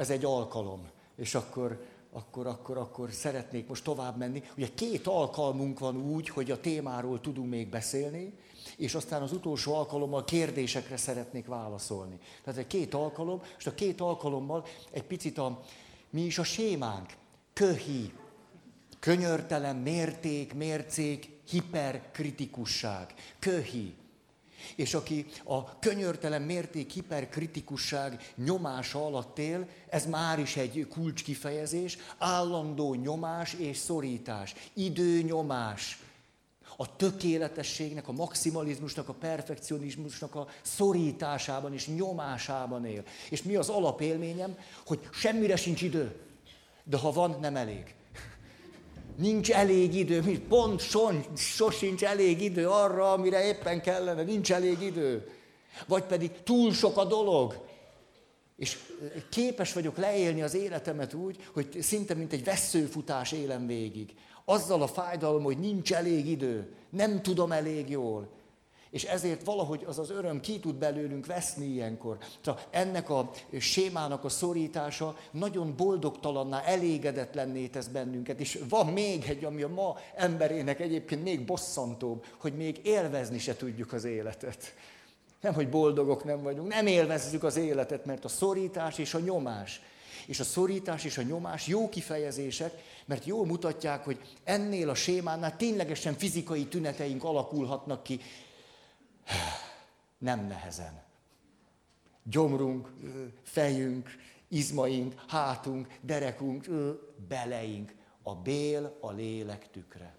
ez egy alkalom. És akkor, akkor, akkor, akkor szeretnék most tovább menni. Ugye két alkalmunk van úgy, hogy a témáról tudunk még beszélni, és aztán az utolsó alkalommal kérdésekre szeretnék válaszolni. Tehát egy két alkalom, és a két alkalommal egy picit a, mi is a sémánk, köhi, könyörtelen mérték, mércék, hiperkritikusság, köhi. És aki a könyörtelen mérték hiperkritikusság nyomása alatt él, ez már is egy kulcskifejezés, állandó nyomás és szorítás, időnyomás, a tökéletességnek, a maximalizmusnak, a perfekcionizmusnak a szorításában és nyomásában él. És mi az alapélményem, hogy semmire sincs idő, de ha van, nem elég. Nincs elég idő, pont son, sosincs elég idő arra, amire éppen kellene, nincs elég idő. Vagy pedig túl sok a dolog. És képes vagyok leélni az életemet úgy, hogy szinte mint egy veszőfutás élem végig. Azzal a fájdalom, hogy nincs elég idő, nem tudom elég jól. És ezért valahogy az az öröm ki tud belőlünk veszni ilyenkor. Tehát ennek a sémának a szorítása nagyon boldogtalanná, elégedetlenné tesz bennünket. És van még egy, ami a ma emberének egyébként még bosszantóbb, hogy még élvezni se tudjuk az életet. Nem, hogy boldogok nem vagyunk, nem élvezzük az életet, mert a szorítás és a nyomás. És a szorítás és a nyomás jó kifejezések, mert jól mutatják, hogy ennél a sémánál ténylegesen fizikai tüneteink alakulhatnak ki, nem nehezen. Gyomrunk, fejünk, izmaink, hátunk, derekunk, beleink. A bél a lélek tükre.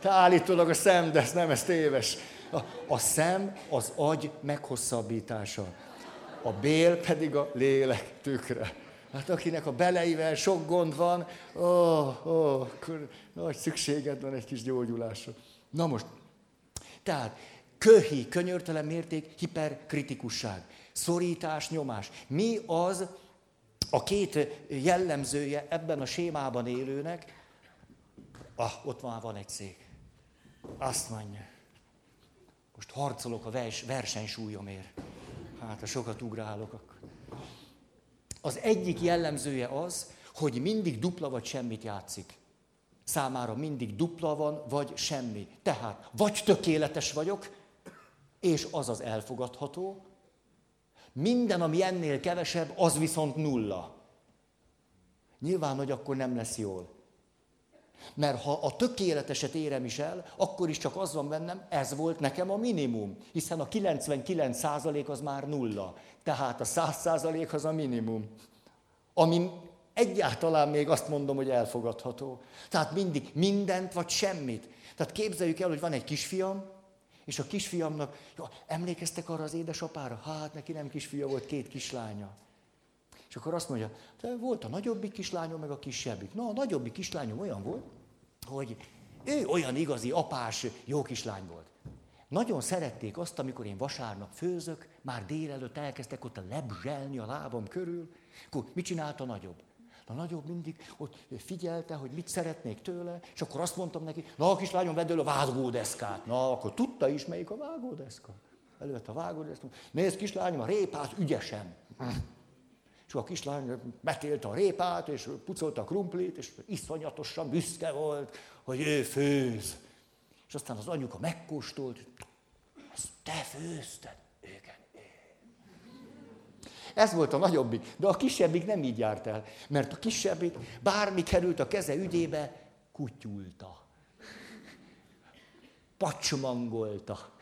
Te állítólag a szem, de ez nem, ez téves. A, a szem az agy meghosszabbítása. A bél pedig a lélek tükre. Hát akinek a beleivel sok gond van, ó, ó, nagy szükséged van egy kis gyógyulásra. Na most, tehát köhi, könyörtelen mérték, hiperkritikusság, szorítás, nyomás. Mi az a két jellemzője ebben a sémában élőnek? Ah, ott már van egy szék. Azt mondja. Most harcolok a vers, versenysúlyomért. Hát, ha sokat ugrálok, akkor... Az egyik jellemzője az, hogy mindig dupla vagy semmit játszik számára mindig dupla van, vagy semmi. Tehát vagy tökéletes vagyok, és az az elfogadható, minden, ami ennél kevesebb, az viszont nulla. Nyilván, hogy akkor nem lesz jól. Mert ha a tökéleteset érem is el, akkor is csak az van bennem, ez volt nekem a minimum. Hiszen a 99% az már nulla. Tehát a 100% az a minimum. Ami egyáltalán még azt mondom, hogy elfogadható. Tehát mindig mindent vagy semmit. Tehát képzeljük el, hogy van egy kisfiam, és a kisfiamnak, jó, emlékeztek arra az édesapára? Hát neki nem kisfia volt, két kislánya. És akkor azt mondja, de volt a nagyobbik kislányom, meg a kisebbik. Na, a nagyobbik kislányom olyan volt, hogy ő olyan igazi apás jó kislány volt. Nagyon szerették azt, amikor én vasárnap főzök, már délelőtt elkezdtek ott lebzselni a lábam körül. Akkor mit csinált a nagyobb? A nagyobb mindig ott figyelte, hogy mit szeretnék tőle, és akkor azt mondtam neki, na a kislányom, vedd elő a vágódeszkát. Na, akkor tudta is, melyik a vágódeszka. Előtt a vágódeszkát. Nézd, kislányom, a répát ügyesen. És a kislány betélte a répát, és pucolta a krumplit, és iszonyatosan büszke volt, hogy ő főz. És aztán az anyuka megkóstolt, ezt te főzted. Ez volt a nagyobbik. De a kisebbik nem így járt el. Mert a kisebbik bármi került a keze ügyébe, kutyulta. Pacsmangolta.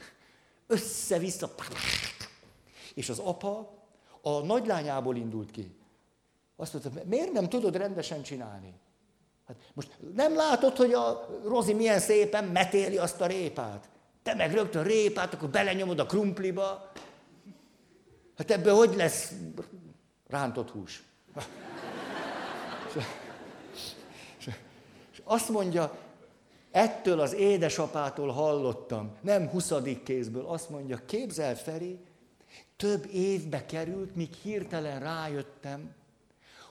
Össze-vissza. És az apa a nagylányából indult ki. Azt mondta, miért nem tudod rendesen csinálni? Hát most nem látod, hogy a Rozi milyen szépen metéli azt a répát? Te meg rögtön répát, akkor belenyomod a krumpliba. Hát ebből hogy lesz rántott hús? És azt mondja, ettől az édesapától hallottam, nem huszadik kézből, azt mondja, képzel Feri, több évbe került, míg hirtelen rájöttem,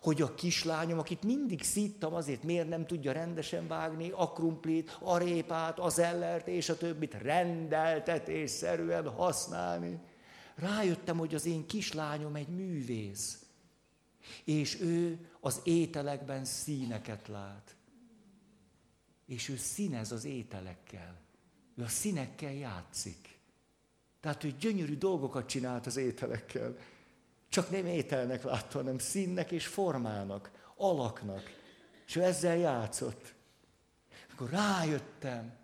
hogy a kislányom, akit mindig szíttam azért, miért nem tudja rendesen vágni a krumplit, a répát, az ellert és a többit rendeltetésszerűen használni. Rájöttem, hogy az én kislányom egy művész. És ő az ételekben színeket lát. És ő színez az ételekkel. Ő a színekkel játszik. Tehát ő gyönyörű dolgokat csinált az ételekkel. Csak nem ételnek látta, hanem színnek és formának, alaknak. És ő ezzel játszott. Akkor rájöttem,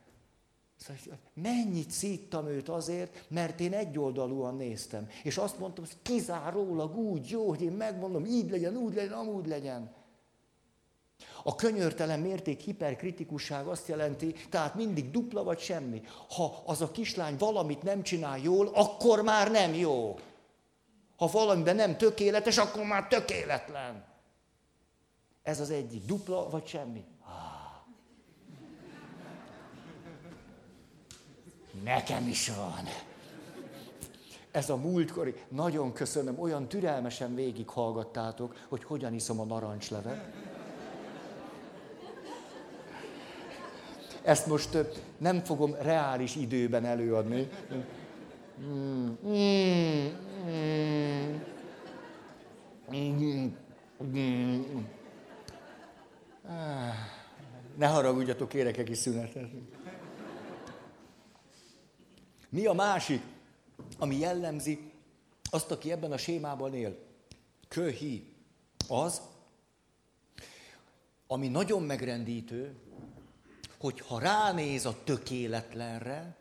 mennyit szíttam őt azért, mert én egyoldalúan néztem. És azt mondtam, hogy kizárólag úgy jó, hogy én megmondom, így legyen, úgy legyen, amúgy legyen. A könyörtelen mérték hiperkritikusság azt jelenti, tehát mindig dupla vagy semmi. Ha az a kislány valamit nem csinál jól, akkor már nem jó. Ha valamiben nem tökéletes, akkor már tökéletlen. Ez az egyik, dupla vagy semmi. Nekem is van. Ez a múltkori, nagyon köszönöm, olyan türelmesen végighallgattátok, hogy hogyan iszom a narancslevet. Ezt most nem fogom reális időben előadni. Ne haragudjatok, kérek egy szünetet. Mi a másik, ami jellemzi azt, aki ebben a sémában él? Köhi. Az, ami nagyon megrendítő, hogy ha ránéz a tökéletlenre,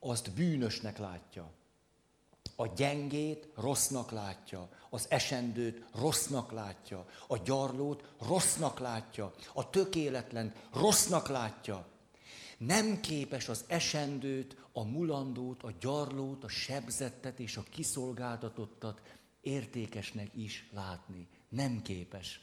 azt bűnösnek látja. A gyengét rossznak látja, az esendőt rossznak látja, a gyarlót rossznak látja, a tökéletlen rossznak látja. Nem képes az esendőt, a mulandót, a gyarlót, a sebzettet és a kiszolgáltatottat értékesnek is látni. Nem képes.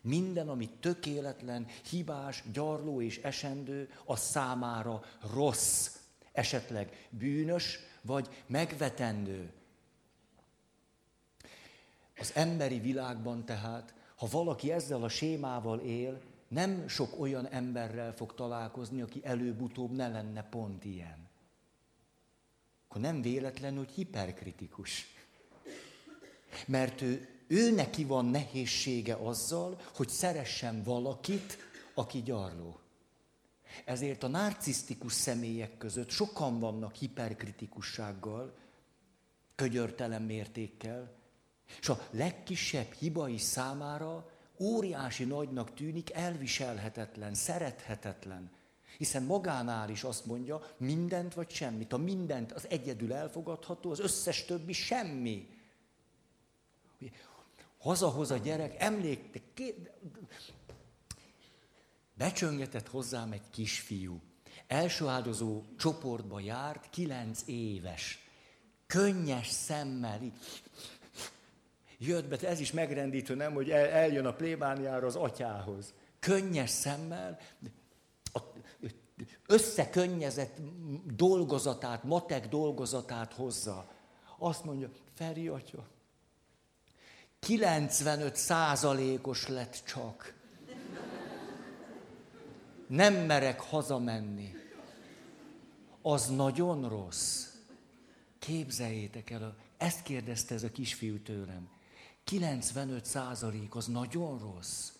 Minden, ami tökéletlen, hibás, gyarló és esendő, a számára rossz, esetleg bűnös, vagy megvetendő. Az emberi világban tehát, ha valaki ezzel a sémával él, nem sok olyan emberrel fog találkozni, aki előbb-utóbb ne lenne pont ilyen. Akkor nem véletlen, hogy hiperkritikus. Mert ő ő neki van nehézsége azzal, hogy szeressen valakit, aki gyarló. Ezért a narcisztikus személyek között sokan vannak hiperkritikussággal, kögyörtelen mértékkel, és a legkisebb hiba is számára óriási nagynak tűnik, elviselhetetlen, szerethetetlen. Hiszen magánál is azt mondja, mindent vagy semmit. A mindent az egyedül elfogadható, az összes többi semmi hazahoz a gyerek, emlékte, becsöngetett hozzám egy kisfiú. Első áldozó csoportba járt, kilenc éves. Könnyes szemmel, így jött be, ez is megrendítő, nem, hogy el, eljön a plébániára az atyához. Könnyes szemmel, összekönnyezett dolgozatát, matek dolgozatát hozza. Azt mondja, Feri atya, 95 százalékos lett csak. Nem merek hazamenni. Az nagyon rossz. Képzeljétek el, ezt kérdezte ez a kisfiú tőlem. 95 százalék az nagyon rossz.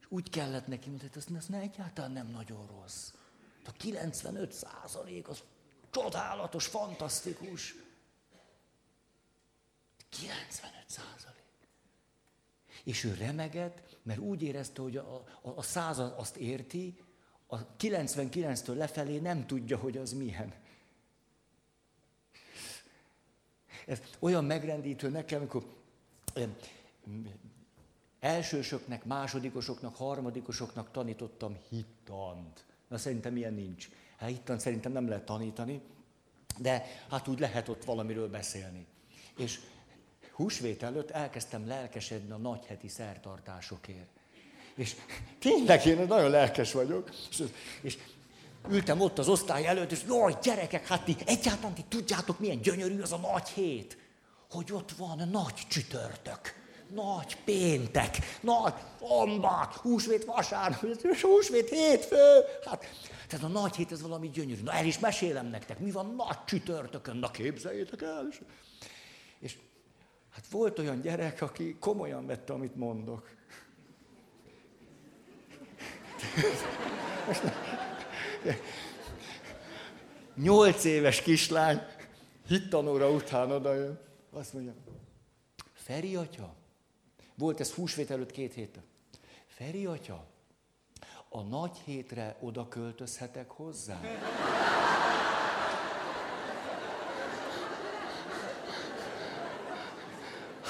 És úgy kellett neki hogy ez, ez egyáltalán nem nagyon rossz. A 95 százalék az csodálatos, fantasztikus. 95 százalék. És ő remegett, mert úgy érezte, hogy a, a, a század azt érti, a 99-től lefelé nem tudja, hogy az milyen. Ez olyan megrendítő nekem, amikor elsősöknek, másodikosoknak, harmadikosoknak tanítottam hittant. Na szerintem ilyen nincs. Hát hittant szerintem nem lehet tanítani, de hát úgy lehet ott valamiről beszélni. És húsvét előtt elkezdtem lelkesedni a nagyheti szertartásokért. És tényleg én nagyon lelkes vagyok. És, és ültem ott az osztály előtt, és jaj, gyerekek, hát ti egyáltalán ti tudjátok, milyen gyönyörű az a nagy hét. Hogy ott van nagy csütörtök, nagy péntek, nagy szombat, húsvét vasárnap, húsvét hétfő. Hát, tehát a nagy hét ez valami gyönyörű. Na el is mesélem nektek, mi van nagy csütörtökön, na képzeljétek el. És Hát volt olyan gyerek, aki komolyan vette, amit mondok. Nyolc éves kislány hittanóra után odajön. Azt mondja, Feri atya, volt ez húsvét előtt két héttel. Feri atya, a nagy hétre oda költözhetek hozzá?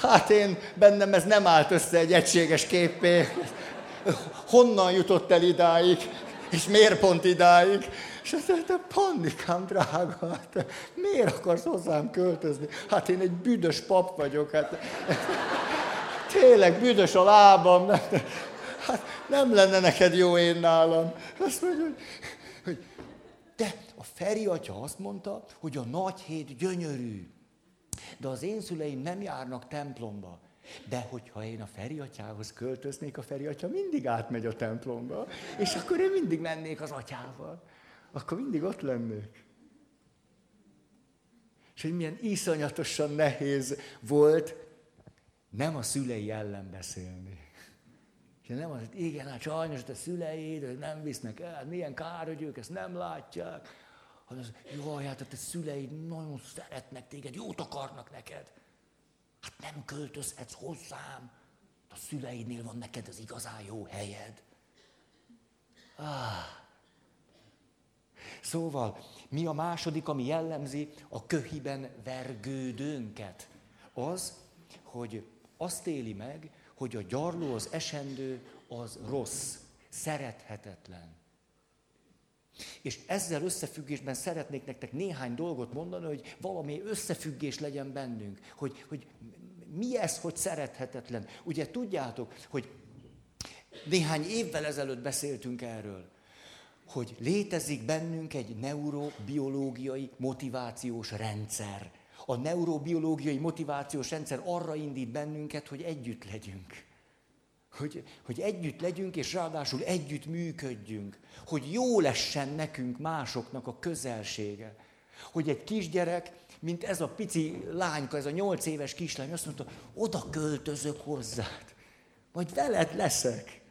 Hát én bennem ez nem állt össze egy egységes képé. Honnan jutott el idáig? És miért pont idáig? És azt mondta, Pannikám, drága, hát miért akarsz hozzám költözni? Hát én egy büdös pap vagyok, hát tényleg büdös a lábam. Nem, hát nem lenne neked jó én nálam. Azt mondja, hogy, hogy de a Feri atya azt mondta, hogy a nagy hét gyönyörű. De az én szüleim nem járnak templomba. De hogyha én a Feri atyához költöznék, a Feri atya mindig átmegy a templomba, és akkor én mindig mennék az atyával. Akkor mindig ott lennék. És hogy milyen iszonyatosan nehéz volt nem a szülei ellen beszélni. És nem az, igen, hát sajnos a szüleid nem visznek el, hát milyen kár, hogy ők ezt nem látják. Hanem az, jaj, hát a te szüleid nagyon szeretnek téged, jót akarnak neked. Nem költözhetsz hozzám. A szüleidnél van neked az igazán jó helyed. Ah. Szóval, mi a második, ami jellemzi a köhiben vergődőnket? Az, hogy azt éli meg, hogy a gyarló, az esendő, az rossz, szerethetetlen. És ezzel összefüggésben szeretnék nektek néhány dolgot mondani, hogy valami összefüggés legyen bennünk. Hogy, hogy mi ez, hogy szerethetetlen? Ugye tudjátok, hogy néhány évvel ezelőtt beszéltünk erről, hogy létezik bennünk egy neurobiológiai motivációs rendszer. A neurobiológiai motivációs rendszer arra indít bennünket, hogy együtt legyünk. Hogy, hogy együtt legyünk, és ráadásul együtt működjünk. Hogy jó lessen nekünk másoknak a közelsége. Hogy egy kisgyerek, mint ez a pici lányka, ez a nyolc éves kislány azt mondta, oda költözök hozzád, majd veled leszek.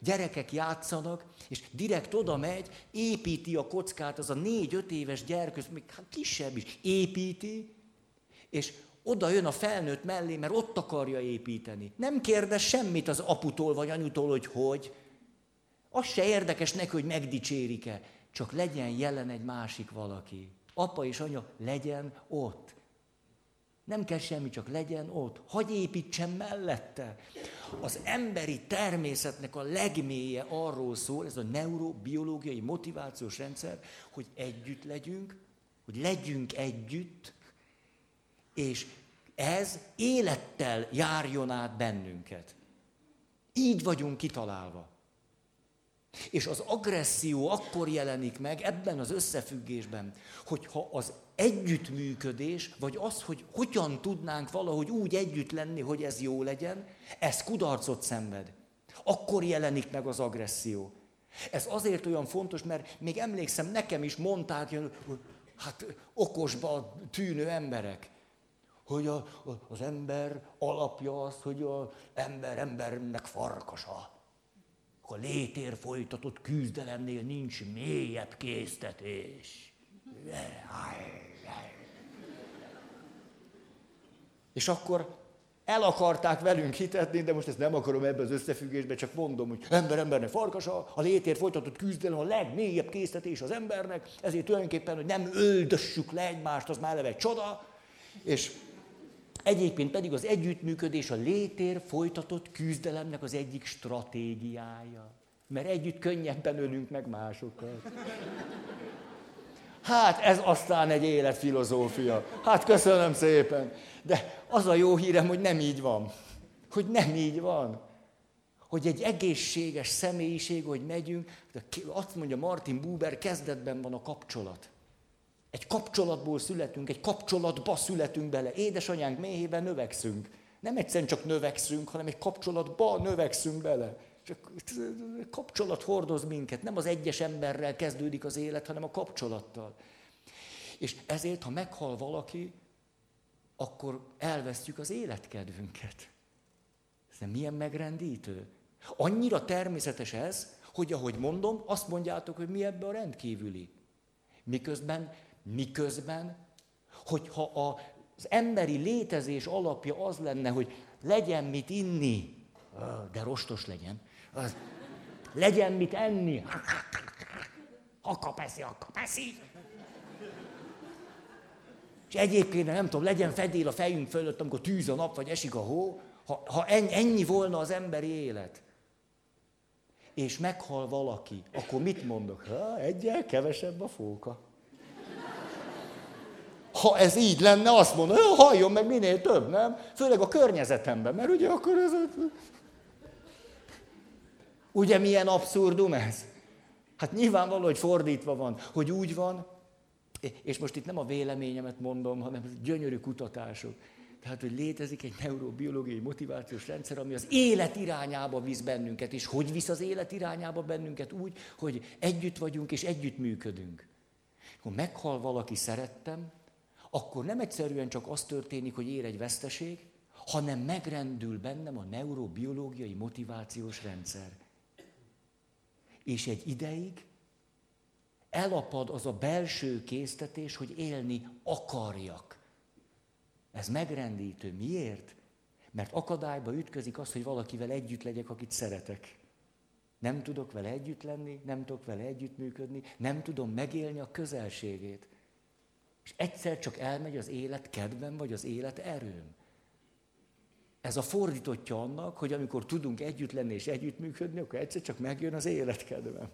Gyerekek játszanak, és direkt oda megy, építi a kockát, az a négy-öt éves gyerkőz, még hát kisebb is, építi, és oda jön a felnőtt mellé, mert ott akarja építeni. Nem kérdez semmit az aputól vagy anyutól, hogy hogy. Az se érdekes neki, hogy megdicsérik-e, csak legyen jelen egy másik valaki. Apa és anya legyen ott. Nem kell semmi, csak legyen ott. Hagy építsen mellette. Az emberi természetnek a legmélye arról szól, ez a neurobiológiai motivációs rendszer, hogy együtt legyünk, hogy legyünk együtt, és ez élettel járjon át bennünket. Így vagyunk kitalálva. És az agresszió akkor jelenik meg ebben az összefüggésben, hogyha az együttműködés, vagy az, hogy hogyan tudnánk valahogy úgy együtt lenni, hogy ez jó legyen, ez kudarcot szenved. Akkor jelenik meg az agresszió. Ez azért olyan fontos, mert még emlékszem, nekem is mondták, hogy hát okosba tűnő emberek, hogy a, az ember alapja az, hogy az ember embernek farkasa. A létér folytatott küzdelemnél nincs mélyebb késztetés. És akkor el akarták velünk hitetni, de most ezt nem akarom ebbe az összefüggésbe, csak mondom, hogy ember embernek farkasa, a létért folytatott küzdelem a legmélyebb késztetés az embernek, ezért tulajdonképpen, hogy nem öldössük le egymást, az már egy csoda, és egyébként pedig az együttműködés a létér folytatott küzdelemnek az egyik stratégiája. Mert együtt könnyebben ölünk meg másokat. Hát ez aztán egy életfilozófia. Hát köszönöm szépen. De az a jó hírem, hogy nem így van. Hogy nem így van. Hogy egy egészséges személyiség, hogy megyünk, azt mondja Martin Buber, kezdetben van a kapcsolat. Egy kapcsolatból születünk, egy kapcsolatba születünk bele. Édesanyánk méhében növekszünk. Nem egyszerűen csak növekszünk, hanem egy kapcsolatba növekszünk bele. Csak kapcsolat hordoz minket. Nem az egyes emberrel kezdődik az élet, hanem a kapcsolattal. És ezért, ha meghal valaki, akkor elvesztjük az életkedvünket. Ez nem milyen megrendítő? Annyira természetes ez, hogy ahogy mondom, azt mondjátok, hogy mi ebbe a rendkívüli. Miközben, miközben, hogyha az emberi létezés alapja az lenne, hogy legyen mit inni, de rostos legyen, az, legyen mit enni, ha kapeszi, ha kapeszi. És egyébként nem tudom, legyen fedél a fejünk fölött, amikor tűz a nap, vagy esik a hó, ha, ha ennyi volna az emberi élet és meghal valaki, akkor mit mondok? Ha, egyel kevesebb a fóka. Ha ez így lenne, azt mondom, hogy halljon meg minél több, nem? Főleg a környezetemben, mert ugye akkor ez... Ugye milyen abszurdum ez? Hát nyilvánvaló, hogy fordítva van, hogy úgy van, és most itt nem a véleményemet mondom, hanem gyönyörű kutatások. Tehát, hogy létezik egy neurobiológiai motivációs rendszer, ami az élet irányába visz bennünket. És hogy visz az élet irányába bennünket? Úgy, hogy együtt vagyunk és együtt működünk. Ha meghal valaki szerettem, akkor nem egyszerűen csak az történik, hogy ér egy veszteség, hanem megrendül bennem a neurobiológiai motivációs rendszer. És egy ideig elapad az a belső késztetés, hogy élni akarjak. Ez megrendítő. Miért? Mert akadályba ütközik az, hogy valakivel együtt legyek, akit szeretek. Nem tudok vele együtt lenni, nem tudok vele együttműködni, nem tudom megélni a közelségét. És egyszer csak elmegy az élet kedvem, vagy az élet erőm. Ez a fordítottja annak, hogy amikor tudunk együtt lenni és együttműködni, akkor egyszer csak megjön az életkedvem.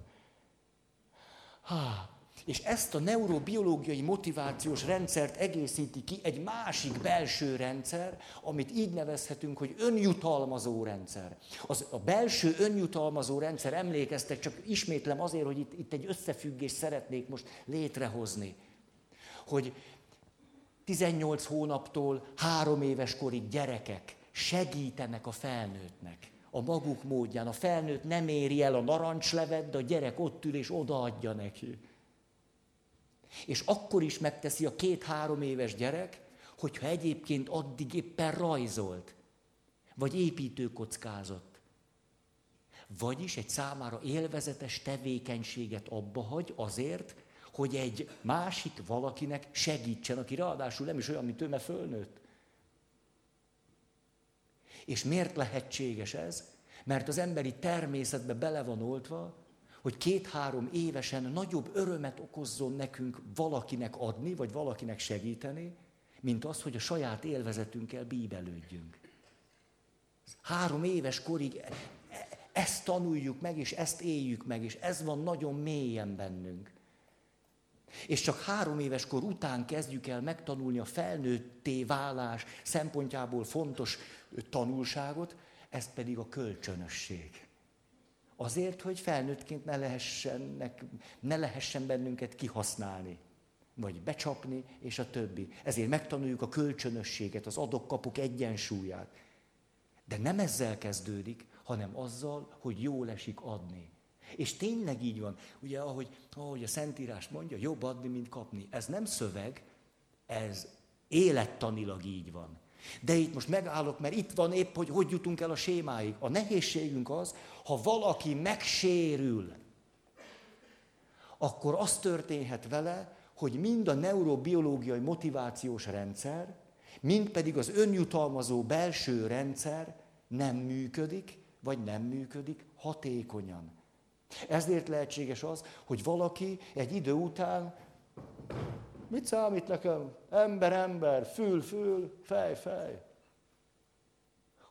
Há, és ezt a neurobiológiai motivációs rendszert egészíti ki egy másik belső rendszer, amit így nevezhetünk, hogy önjutalmazó rendszer. Az, a belső önjutalmazó rendszer, emlékeztek, csak ismétlem azért, hogy itt, itt egy összefüggést szeretnék most létrehozni. Hogy 18 hónaptól három éves korig gyerekek segítenek a felnőttnek a maguk módján. A felnőtt nem éri el a narancslevet, de a gyerek ott ül és odaadja neki. És akkor is megteszi a két-három éves gyerek, hogyha egyébként addig éppen rajzolt, vagy építőkockázott. Vagyis egy számára élvezetes tevékenységet abba hagy azért, hogy egy másik valakinek segítsen, aki ráadásul nem is olyan, mint ő, mert fölnőtt. És miért lehetséges ez? Mert az emberi természetbe bele van oltva, hogy két-három évesen nagyobb örömet okozzon nekünk valakinek adni, vagy valakinek segíteni, mint az, hogy a saját élvezetünkkel bíbelődjünk. Három éves korig ezt tanuljuk meg, és ezt éljük meg, és ez van nagyon mélyen bennünk. És csak három éves kor után kezdjük el megtanulni a felnőtté válás szempontjából fontos tanulságot, ez pedig a kölcsönösség. Azért, hogy felnőttként ne, lehessenek, ne lehessen bennünket kihasználni, vagy becsapni, és a többi. Ezért megtanuljuk a kölcsönösséget, az adok-kapuk egyensúlyát. De nem ezzel kezdődik, hanem azzal, hogy jól esik adni. És tényleg így van. Ugye, ahogy, ahogy a Szentírás mondja, jobb adni, mint kapni. Ez nem szöveg, ez élettanilag így van. De itt most megállok, mert itt van épp, hogy hogy jutunk el a sémáig. A nehézségünk az, ha valaki megsérül, akkor az történhet vele, hogy mind a neurobiológiai motivációs rendszer, mind pedig az önjutalmazó belső rendszer nem működik, vagy nem működik hatékonyan. Ezért lehetséges az, hogy valaki egy idő után Mit számít nekem? Ember, ember, fül, fül, fej, fej.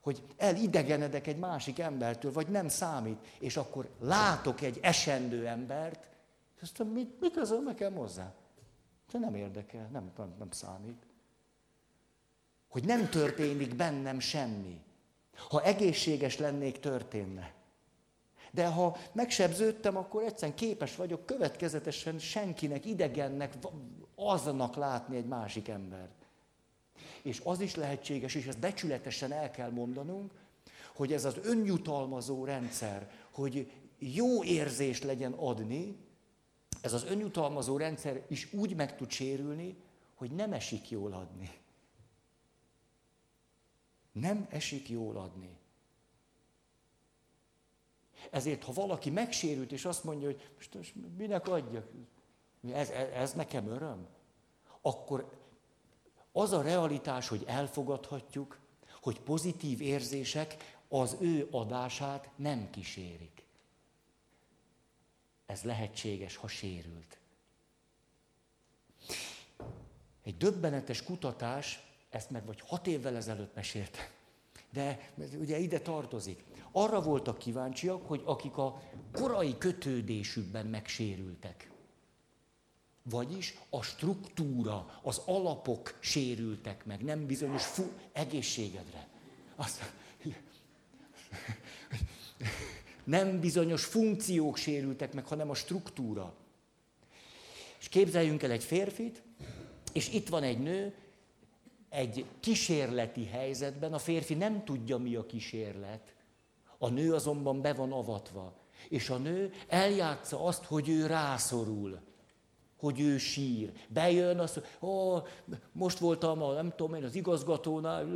Hogy elidegenedek egy másik embertől, vagy nem számít, és akkor látok egy esendő embert, és azt mondom, mit, mi közöm nekem hozzá? De nem érdekel, nem, nem, nem számít. Hogy nem történik bennem semmi. Ha egészséges lennék, történne. De ha megsebződtem, akkor egyszerűen képes vagyok következetesen senkinek, idegennek, aznak látni egy másik embert. És az is lehetséges, és ezt becsületesen el kell mondanunk, hogy ez az önjutalmazó rendszer, hogy jó érzést legyen adni, ez az önjutalmazó rendszer is úgy meg tud sérülni, hogy nem esik jól adni. Nem esik jól adni. Ezért, ha valaki megsérült, és azt mondja, hogy most, most minek adjak, ez, ez, ez nekem öröm, akkor az a realitás, hogy elfogadhatjuk, hogy pozitív érzések az ő adását nem kísérik. Ez lehetséges, ha sérült. Egy döbbenetes kutatás, ezt meg vagy hat évvel ezelőtt meséltem, de ugye ide tartozik. Arra voltak kíváncsiak, hogy akik a korai kötődésükben megsérültek, vagyis a struktúra, az alapok sérültek meg, nem bizonyos fu- egészségedre. Azt, nem bizonyos funkciók sérültek meg, hanem a struktúra. És képzeljünk el egy férfit, és itt van egy nő, egy kísérleti helyzetben, a férfi nem tudja, mi a kísérlet, a nő azonban be van avatva. És a nő eljátsza azt, hogy ő rászorul, hogy ő sír. Bejön, azt mondja, oh, most voltam a, nem tudom én, az igazgatónál.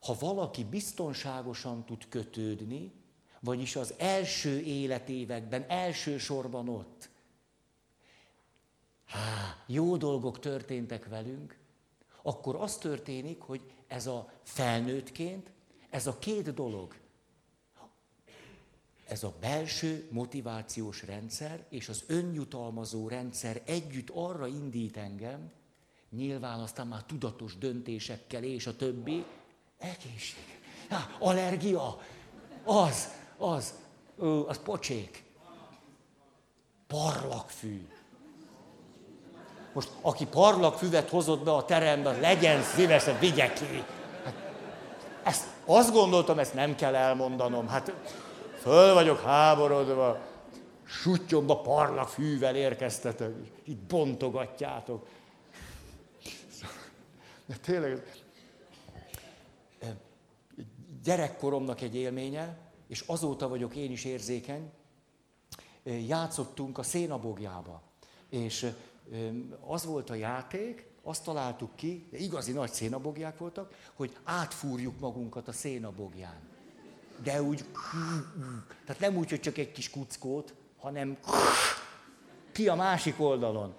Ha valaki biztonságosan tud kötődni, vagyis az első életévekben, elsősorban ott, há, jó dolgok történtek velünk, akkor az történik, hogy ez a felnőttként, ez a két dolog, ez a belső motivációs rendszer és az önjutalmazó rendszer együtt arra indít engem, nyilván aztán már tudatos döntésekkel és a többi, egészség. Há, allergia, az, az, ö, az pocsék. Parlagfű. Most aki parlagfüvet hozott be a terembe, legyen szívesen, vigye ki. Hát, ezt, azt gondoltam, ezt nem kell elmondanom. Hát föl vagyok háborodva, suttyomba parlagfűvel érkeztetek, itt bontogatjátok. De tényleg, gyerekkoromnak egy élménye, és azóta vagyok én is érzékeny, játszottunk a szénabogjába. És az volt a játék, azt találtuk ki, igazi nagy szénabogják voltak, hogy átfúrjuk magunkat a szénabogján. De úgy, tehát nem úgy, hogy csak egy kis kuckót, hanem ki a másik oldalon.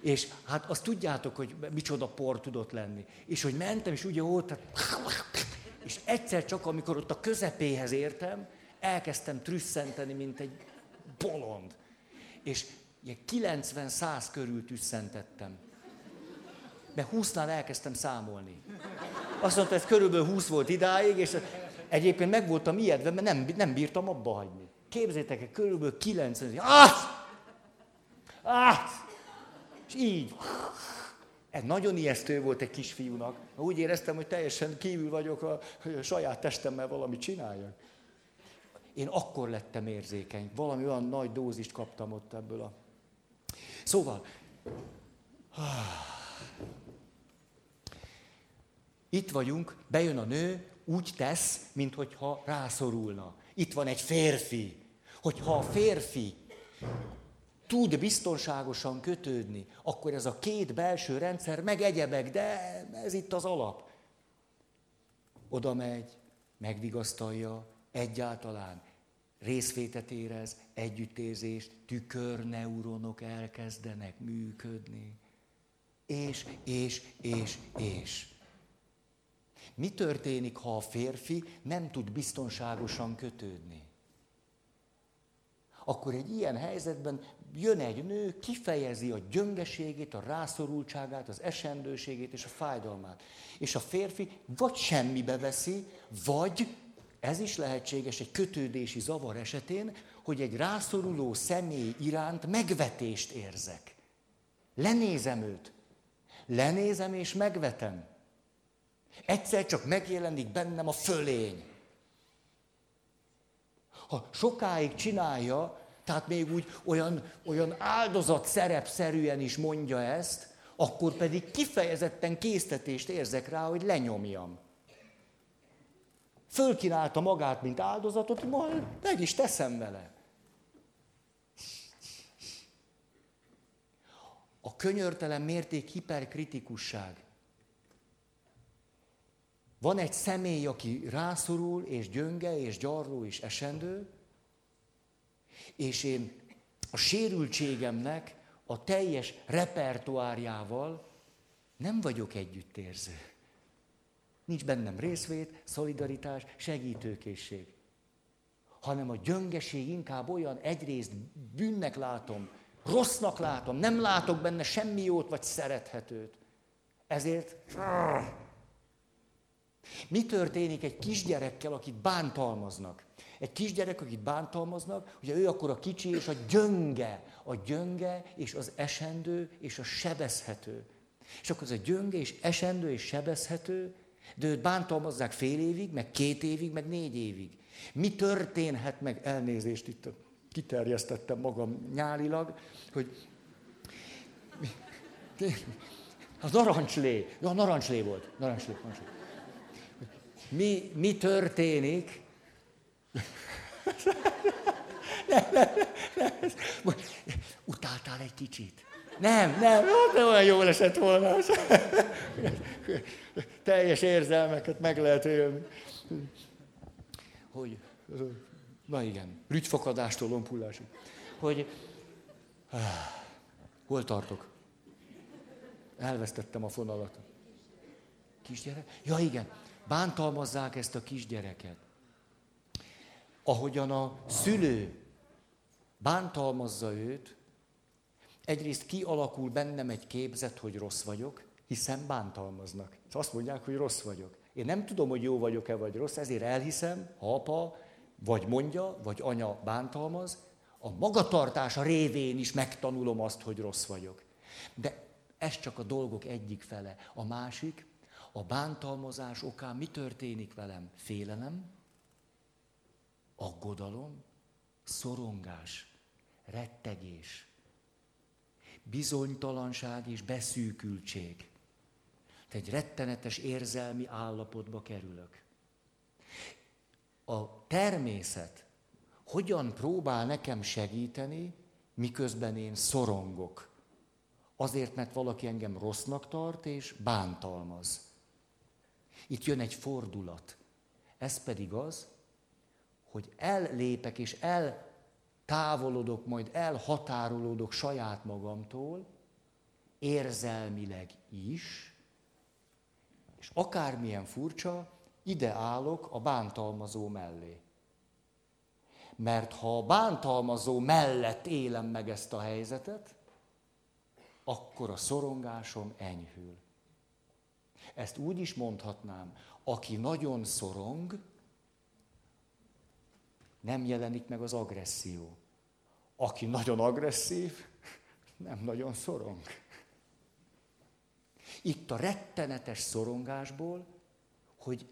És hát azt tudjátok, hogy micsoda por tudott lenni. És hogy mentem, és ugye ott, és egyszer csak, amikor ott a közepéhez értem, elkezdtem trüsszenteni, mint egy bolond. És ilyen 90-100 körül tüsszentettem. De 20-nál elkezdtem számolni. Azt mondta, ez körülbelül 20 volt idáig, és egyébként meg voltam ijedve, mert nem, nem bírtam abba hagyni. Képzétek el, körülbelül 90. Ah! Ah! És így. Ez nagyon ijesztő volt egy kisfiúnak. Úgy éreztem, hogy teljesen kívül vagyok, a, a saját testemmel valamit csináljak. Én akkor lettem érzékeny. Valami olyan nagy dózist kaptam ott ebből a Szóval, itt vagyunk, bejön a nő, úgy tesz, mintha rászorulna. Itt van egy férfi. Hogyha a férfi tud biztonságosan kötődni, akkor ez a két belső rendszer meg egyebek, de ez itt az alap. Oda megy, megvigasztalja, egyáltalán részvétet érez, együttérzést, tükörneuronok elkezdenek működni. És, és, és, és. Mi történik, ha a férfi nem tud biztonságosan kötődni? Akkor egy ilyen helyzetben jön egy nő, kifejezi a gyöngeségét, a rászorultságát, az esendőségét és a fájdalmát. És a férfi vagy semmibe veszi, vagy ez is lehetséges egy kötődési zavar esetén, hogy egy rászoruló személy iránt megvetést érzek. Lenézem őt. Lenézem és megvetem. Egyszer csak megjelenik bennem a fölény. Ha sokáig csinálja, tehát még úgy olyan, olyan áldozat szerepszerűen is mondja ezt, akkor pedig kifejezetten késztetést érzek rá, hogy lenyomjam. Fölkínálta magát, mint áldozatot, majd meg is teszem vele. A könyörtelen mérték hiperkritikusság. Van egy személy, aki rászorul, és gyönge, és gyarló, és esendő, és én a sérültségemnek a teljes repertoárjával nem vagyok együttérző. Nincs bennem részvét, szolidaritás, segítőkészség. Hanem a gyöngeség inkább olyan egyrészt bűnnek látom, rossznak látom, nem látok benne semmi jót vagy szerethetőt. Ezért mi történik egy kisgyerekkel, akit bántalmaznak? Egy kisgyerek, akit bántalmaznak, ugye ő akkor a kicsi és a gyönge, a gyönge és az esendő és a sebezhető. És akkor az a gyönge és esendő és sebezhető, de őt bántalmazzák fél évig, meg két évig, meg négy évig. Mi történhet meg elnézést itt kiterjesztettem magam nyálilag, hogy a narancslé, ja, narancslé volt, narancslé, narancslé. Mi, mi történik? Nem, nem, nem, nem. Utáltál egy kicsit? Nem, nem, nem olyan jól esett volna. Teljes érzelmeket meg lehet élni. Hogy, na igen, rügyfakadástól lompullásig. Hogy, hol tartok? Elvesztettem a fonalat. Kisgyerek? Ja igen, bántalmazzák ezt a kisgyereket. Ahogyan a szülő bántalmazza őt, egyrészt kialakul bennem egy képzet, hogy rossz vagyok, hiszen bántalmaznak. Azt mondják, hogy rossz vagyok. Én nem tudom, hogy jó vagyok-e vagy rossz, ezért elhiszem, ha apa vagy mondja, vagy anya bántalmaz, a magatartása révén is megtanulom azt, hogy rossz vagyok. De ez csak a dolgok egyik fele. A másik, a bántalmazás okán mi történik velem? Félelem, aggodalom, szorongás, rettegés, bizonytalanság és beszűkültség. Tehát egy rettenetes érzelmi állapotba kerülök. A természet hogyan próbál nekem segíteni, miközben én szorongok. Azért, mert valaki engem rossznak tart és bántalmaz. Itt jön egy fordulat. Ez pedig az, hogy ellépek és eltávolodok, majd elhatárolódok saját magamtól, érzelmileg is, és akármilyen furcsa, ide állok a bántalmazó mellé. Mert ha a bántalmazó mellett élem meg ezt a helyzetet, akkor a szorongásom enyhül. Ezt úgy is mondhatnám, aki nagyon szorong, nem jelenik meg az agresszió. Aki nagyon agresszív, nem nagyon szorong. Itt a rettenetes szorongásból, hogy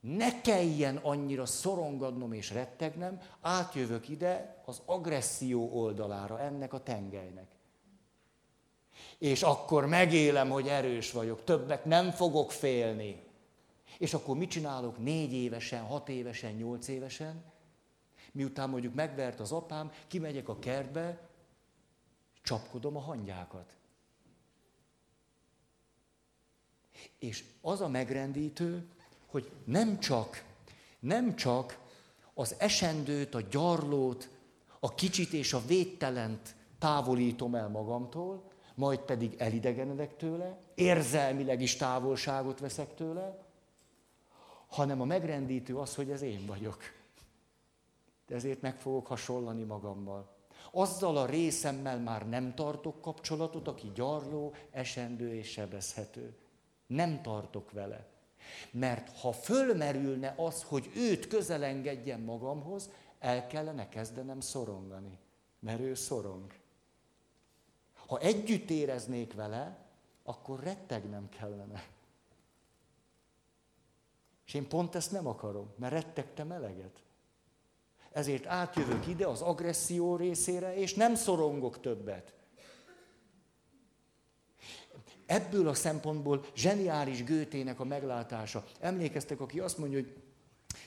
ne kelljen annyira szorongadnom és rettegnem, átjövök ide az agresszió oldalára ennek a tengelynek. És akkor megélem, hogy erős vagyok, többek nem fogok félni. És akkor mit csinálok négy évesen, hat évesen, nyolc évesen? Miután mondjuk megvert az apám, kimegyek a kertbe, csapkodom a hangyákat. És az a megrendítő, hogy nem csak, nem csak az esendőt, a gyarlót, a kicsit és a védtelent távolítom el magamtól, majd pedig elidegenedek tőle, érzelmileg is távolságot veszek tőle, hanem a megrendítő az, hogy ez én vagyok. De ezért meg fogok hasonlani magammal. Azzal a részemmel már nem tartok kapcsolatot, aki gyarló, esendő és sebezhető. Nem tartok vele. Mert ha fölmerülne az, hogy őt közelengedjem magamhoz, el kellene kezdenem szorongani. Mert ő szorong. Ha együtt éreznék vele, akkor rettegnem kellene. És én pont ezt nem akarom, mert rettegtem eleget. Ezért átjövök ide az agresszió részére, és nem szorongok többet. Ebből a szempontból zseniális Gőtének a meglátása. Emlékeztek, aki azt mondja, hogy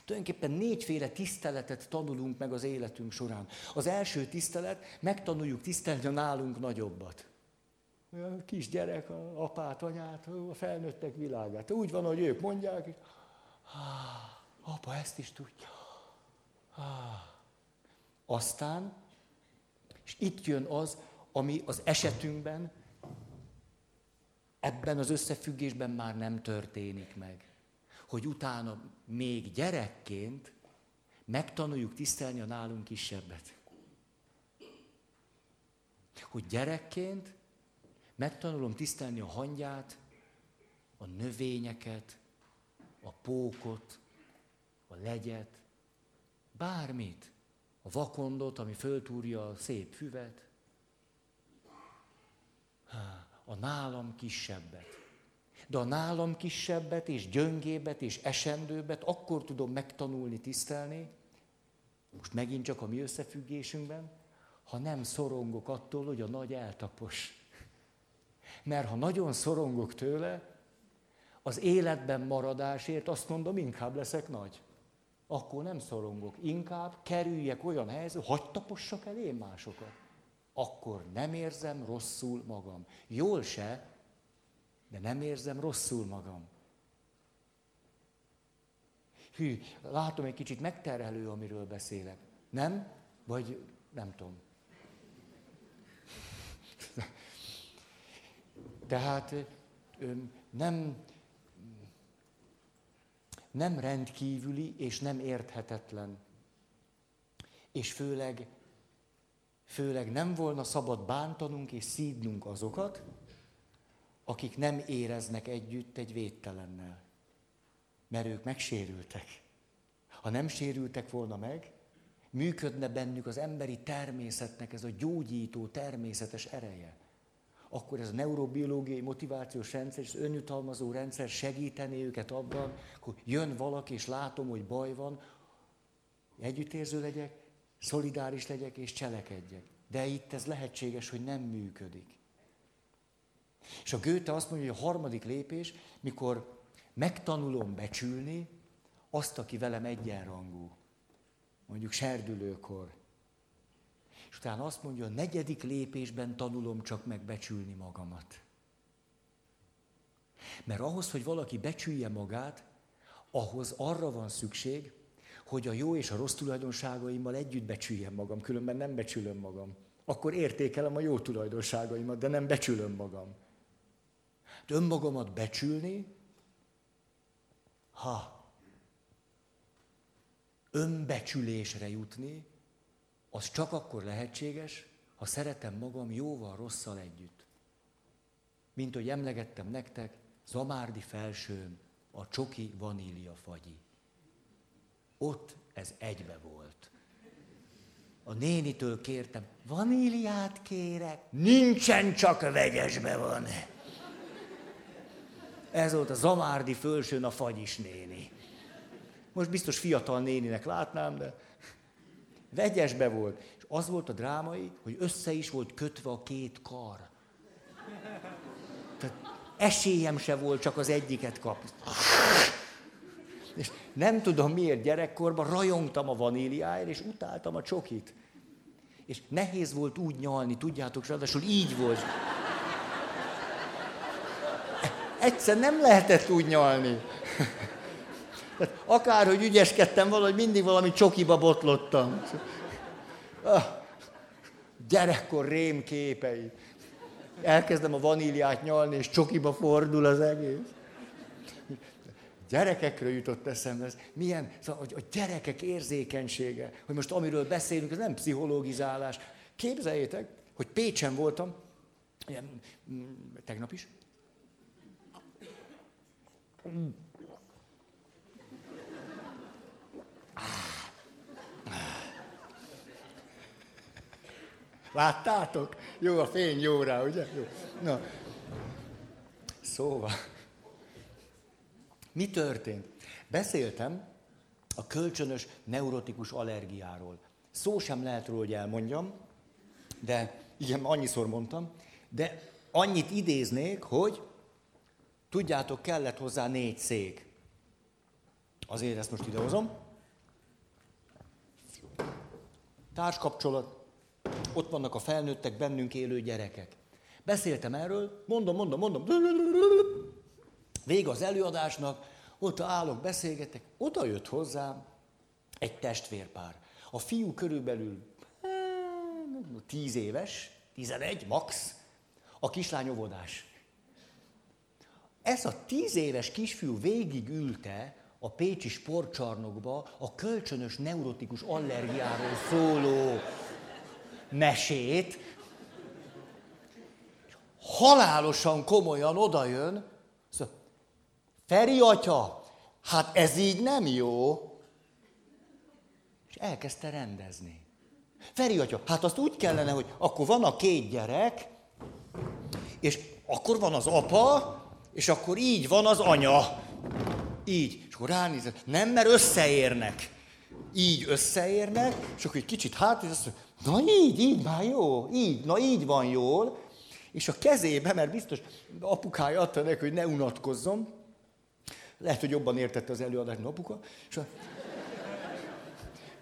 Tulajdonképpen négyféle tiszteletet tanulunk meg az életünk során. Az első tisztelet, megtanuljuk tisztelni a nálunk nagyobbat. A kisgyerek, a apát, anyát, a felnőttek világát. Úgy van, hogy ők mondják, Apa ezt is tudja. Aztán, és itt jön az, ami az esetünkben, ebben az összefüggésben már nem történik meg. Hogy utána még gyerekként megtanuljuk tisztelni a nálunk kisebbet. Hogy gyerekként megtanulom tisztelni a hangyát, a növényeket, a pókot, a legyet, bármit, a vakondot, ami föltúrja a szép füvet, a nálam kisebbet. De a nálam kisebbet és gyöngébet és esendőbbet akkor tudom megtanulni, tisztelni, most megint csak a mi összefüggésünkben, ha nem szorongok attól, hogy a nagy eltapos. Mert ha nagyon szorongok tőle, az életben maradásért azt mondom, inkább leszek nagy. Akkor nem szorongok, inkább kerüljek olyan helyzetbe, hagyd tapossak el én másokat. Akkor nem érzem rosszul magam. Jól se, de nem érzem rosszul magam. Hű, látom egy kicsit megterhelő, amiről beszélek. Nem? Vagy nem tudom. Tehát nem, nem rendkívüli és nem érthetetlen. És főleg, főleg nem volna szabad bántanunk és szídnunk azokat, akik nem éreznek együtt egy védtelennel. Mert ők megsérültek. Ha nem sérültek volna meg, működne bennük az emberi természetnek ez a gyógyító természetes ereje akkor ez a neurobiológiai motivációs rendszer és az önjutalmazó rendszer segítené őket abban, hogy jön valaki, és látom, hogy baj van, együttérző legyek, szolidáris legyek és cselekedjek. De itt ez lehetséges, hogy nem működik. És a Goethe azt mondja, hogy a harmadik lépés, mikor megtanulom becsülni azt, aki velem egyenrangú. Mondjuk serdülőkor, és utána azt mondja, a negyedik lépésben tanulom csak megbecsülni magamat. Mert ahhoz, hogy valaki becsülje magát, ahhoz arra van szükség, hogy a jó és a rossz tulajdonságaimmal együtt becsüljem magam, különben nem becsülöm magam. Akkor értékelem a jó tulajdonságaimat, de nem becsülöm magam. Önmagamat becsülni, ha önbecsülésre jutni, az csak akkor lehetséges, ha szeretem magam jóval rosszal együtt. Mint hogy emlegettem nektek, Zamárdi felsőn a csoki vanília fagyi. Ott ez egybe volt. A nénitől kértem, vaníliát kérek, nincsen, csak vegyesbe van. Ez volt a Zamárdi fölsőn a fagyis néni. Most biztos fiatal néninek látnám, de Vegyesbe volt. És az volt a drámai, hogy össze is volt kötve a két kar. Tehát esélyem se volt csak az egyiket kapni. És nem tudom miért gyerekkorban rajongtam a vaníliáért, és utáltam a csokit. És nehéz volt úgy nyalni, tudjátok, ráadásul így volt. Egyszer nem lehetett úgy nyalni. Tehát akárhogy ügyeskedtem valahogy, mindig valami csokiba botlottam. Ah, gyerekkor rémképei. Elkezdem a vaníliát nyalni, és csokiba fordul az egész. Gyerekekről jutott eszembe ez. Milyen, szóval, hogy a gyerekek érzékenysége, hogy most amiről beszélünk, ez nem pszichológizálás. Képzeljétek, hogy Pécsen voltam, mm, tegnap is, Láttátok? Jó, a fény jó rá, ugye? Jó. Na. Szóval, mi történt? Beszéltem a kölcsönös neurotikus allergiáról. Szó sem lehet róla, hogy elmondjam, de igen, annyiszor mondtam, de annyit idéznék, hogy tudjátok, kellett hozzá négy szék. Azért ezt most idehozom. Társkapcsolat, ott vannak a felnőttek, bennünk élő gyerekek. Beszéltem erről, mondom, mondom, mondom. Vége az előadásnak, Ott állok, beszélgetek, oda jött hozzám egy testvérpár. A fiú körülbelül hát, tíz éves, tizenegy, max, a kislány óvodás. Ez a tíz éves kisfiú végig ülte a Pécsi sportcsarnokba a kölcsönös neurotikus allergiáról szóló mesét, halálosan komolyan odajön, szóval, Feri atya, hát ez így nem jó. És elkezdte rendezni. Feri atya, hát azt úgy kellene, hogy akkor van a két gyerek, és akkor van az apa, és akkor így van az anya. Így. És akkor ránézett. Nem, mert összeérnek. Így összeérnek, és akkor egy kicsit hát, és azt mondja, na így, így már jó, így, na így van jól. És a kezébe, mert biztos apukája adta neki, hogy ne unatkozzon, lehet, hogy jobban értette az előadást, mint apuka, és a...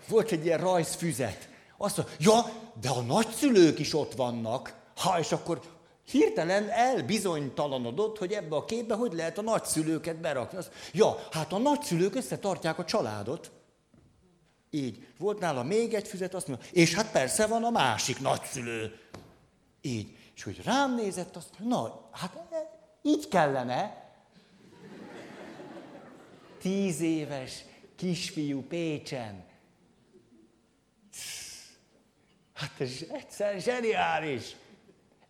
volt egy ilyen rajzfüzet. Azt mondja, ja, de a nagyszülők is ott vannak. Ha, és akkor hirtelen elbizonytalanodott, hogy ebbe a képbe hogy lehet a nagyszülőket berakni. Azt, ja, hát a nagyszülők összetartják a családot. Így. Volt nála még egy füzet, azt mondja, és hát persze van a másik nagyszülő. Így. És hogy rám nézett, azt mondja, na, hát így kellene. Tíz éves kisfiú Pécsen. Hát ez egyszer zseniális.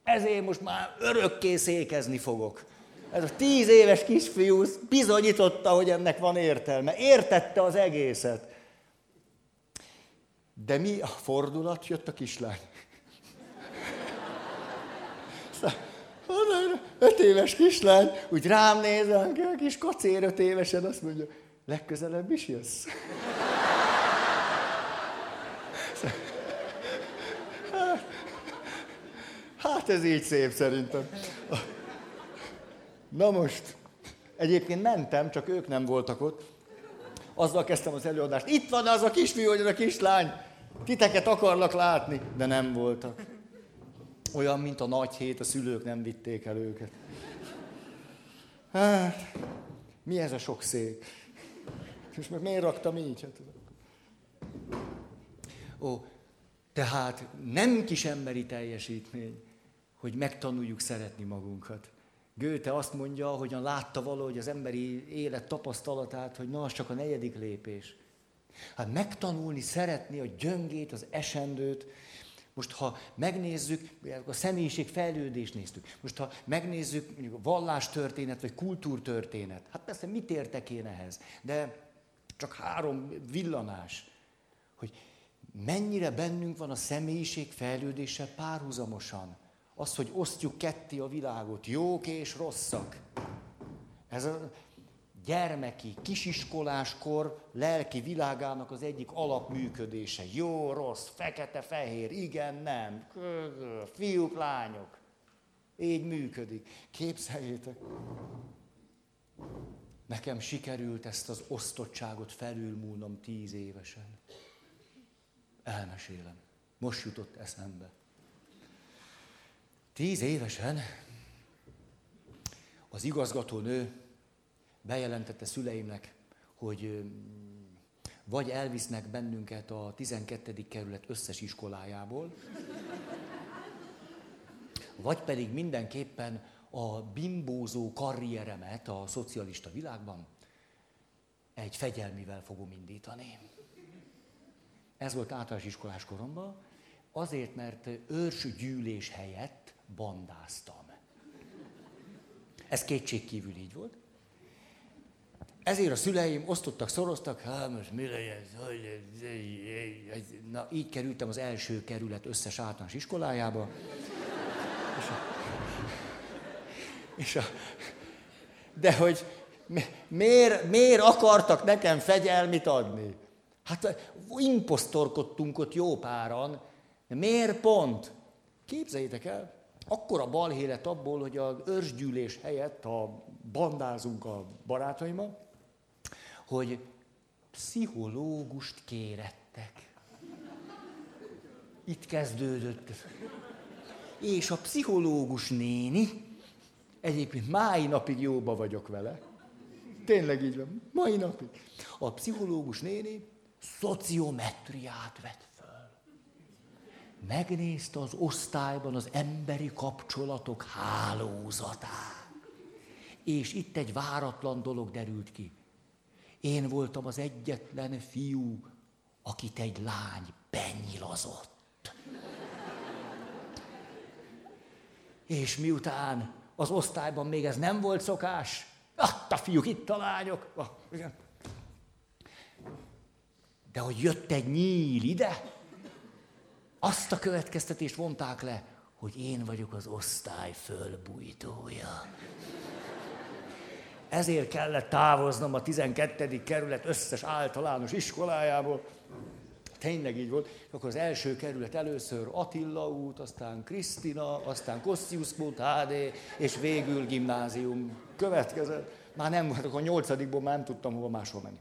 Ezért most már örökké székezni fogok. Ez a tíz éves kisfiú bizonyította, hogy ennek van értelme. Értette az egészet. De mi a fordulat? Jött a kislány. Öt éves kislány, úgy rám néz, a kis kacér öt évesen, azt mondja, legközelebb is jössz. Hát ez így szép szerintem. Na most, egyébként mentem, csak ők nem voltak ott. Azzal kezdtem az előadást. Itt van az a kisfiú, vagy a kislány. Titeket akarlak látni, de nem voltak. Olyan, mint a nagy hét, a szülők nem vitték el őket. Hát, mi ez a sok szék? És meg miért raktam így? Hát, ó, tehát nem kis emberi teljesítmény hogy megtanuljuk szeretni magunkat. Gőte azt mondja, hogyan látta valahogy az emberi élet tapasztalatát, hogy na, az csak a negyedik lépés. Hát megtanulni, szeretni a gyöngét, az esendőt. Most, ha megnézzük, a személyiség fejlődést néztük, most, ha megnézzük mondjuk a vallástörténet, vagy kultúrtörténet, hát persze mit értek én ehhez, de csak három villanás, hogy mennyire bennünk van a személyiség fejlődése párhuzamosan. Az, hogy osztjuk ketté a világot, jók és rosszak. Ez a gyermeki, kisiskoláskor lelki világának az egyik alapműködése. Jó, rossz, fekete, fehér, igen, nem, fiúk, lányok. Így működik. Képzeljétek, nekem sikerült ezt az osztottságot felülmúlnom tíz évesen. Elmesélem. Most jutott eszembe. Tíz évesen az igazgatónő bejelentette szüleimnek, hogy vagy elvisznek bennünket a 12. kerület összes iskolájából, vagy pedig mindenképpen a bimbózó karrieremet a szocialista világban egy fegyelmivel fogom indítani. Ez volt általános iskolás koromban, azért, mert őrsgyűlés helyett bandáztam. Ez kétségkívül így volt. Ezért a szüleim osztottak, szoroztak, hát most mi legyen, na így kerültem az első kerület összes általános iskolájába. És a, és a, de hogy miért, miért akartak nekem fegyelmit adni? Hát imposztorkodtunk ott jó páran. Miért pont? Képzeljétek el, akkor a balhé lett abból, hogy az őrsgyűlés helyett, ha bandázunk a barátaimmal, hogy pszichológust kérettek. Itt kezdődött. És a pszichológus néni, egyébként mái napig jóba vagyok vele, Tényleg így van. Mai napig. A pszichológus néni szociometriát vett. Megnézte az osztályban az emberi kapcsolatok hálózatát. És itt egy váratlan dolog derült ki. Én voltam az egyetlen fiú, akit egy lány benyilazott. És miután az osztályban még ez nem volt szokás, ah, a fiúk, itt a lányok. Ah. De hogy jött egy nyíl ide, azt a következtetést vonták le, hogy én vagyok az osztály fölbújtója. Ezért kellett távoznom a 12. kerület összes általános iskolájából. Tényleg így volt. Akkor az első kerület először Attila út, aztán Krisztina, aztán Kossziusz út, HD, és végül gimnázium következett. Már nem volt, akkor a nyolcadikból már nem tudtam hova máshol menni.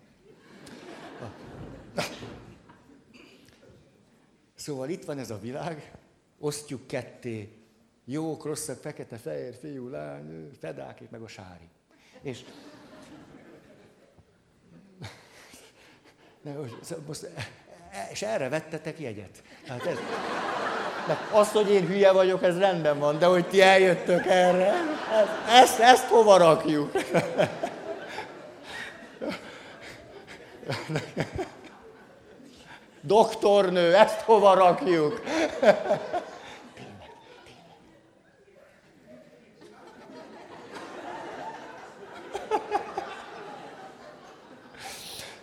Szóval itt van ez a világ, osztjuk ketté, jók, rosszak, fekete, fehér, fiú, lány, fedákék, meg a sári. És, most, és erre vettetek jegyet. Hát ez, de az, hogy én hülye vagyok, ez rendben van, de hogy ti eljöttök erre, ezt, ezt hova rakjuk? Doktornő, ezt hova rakjuk?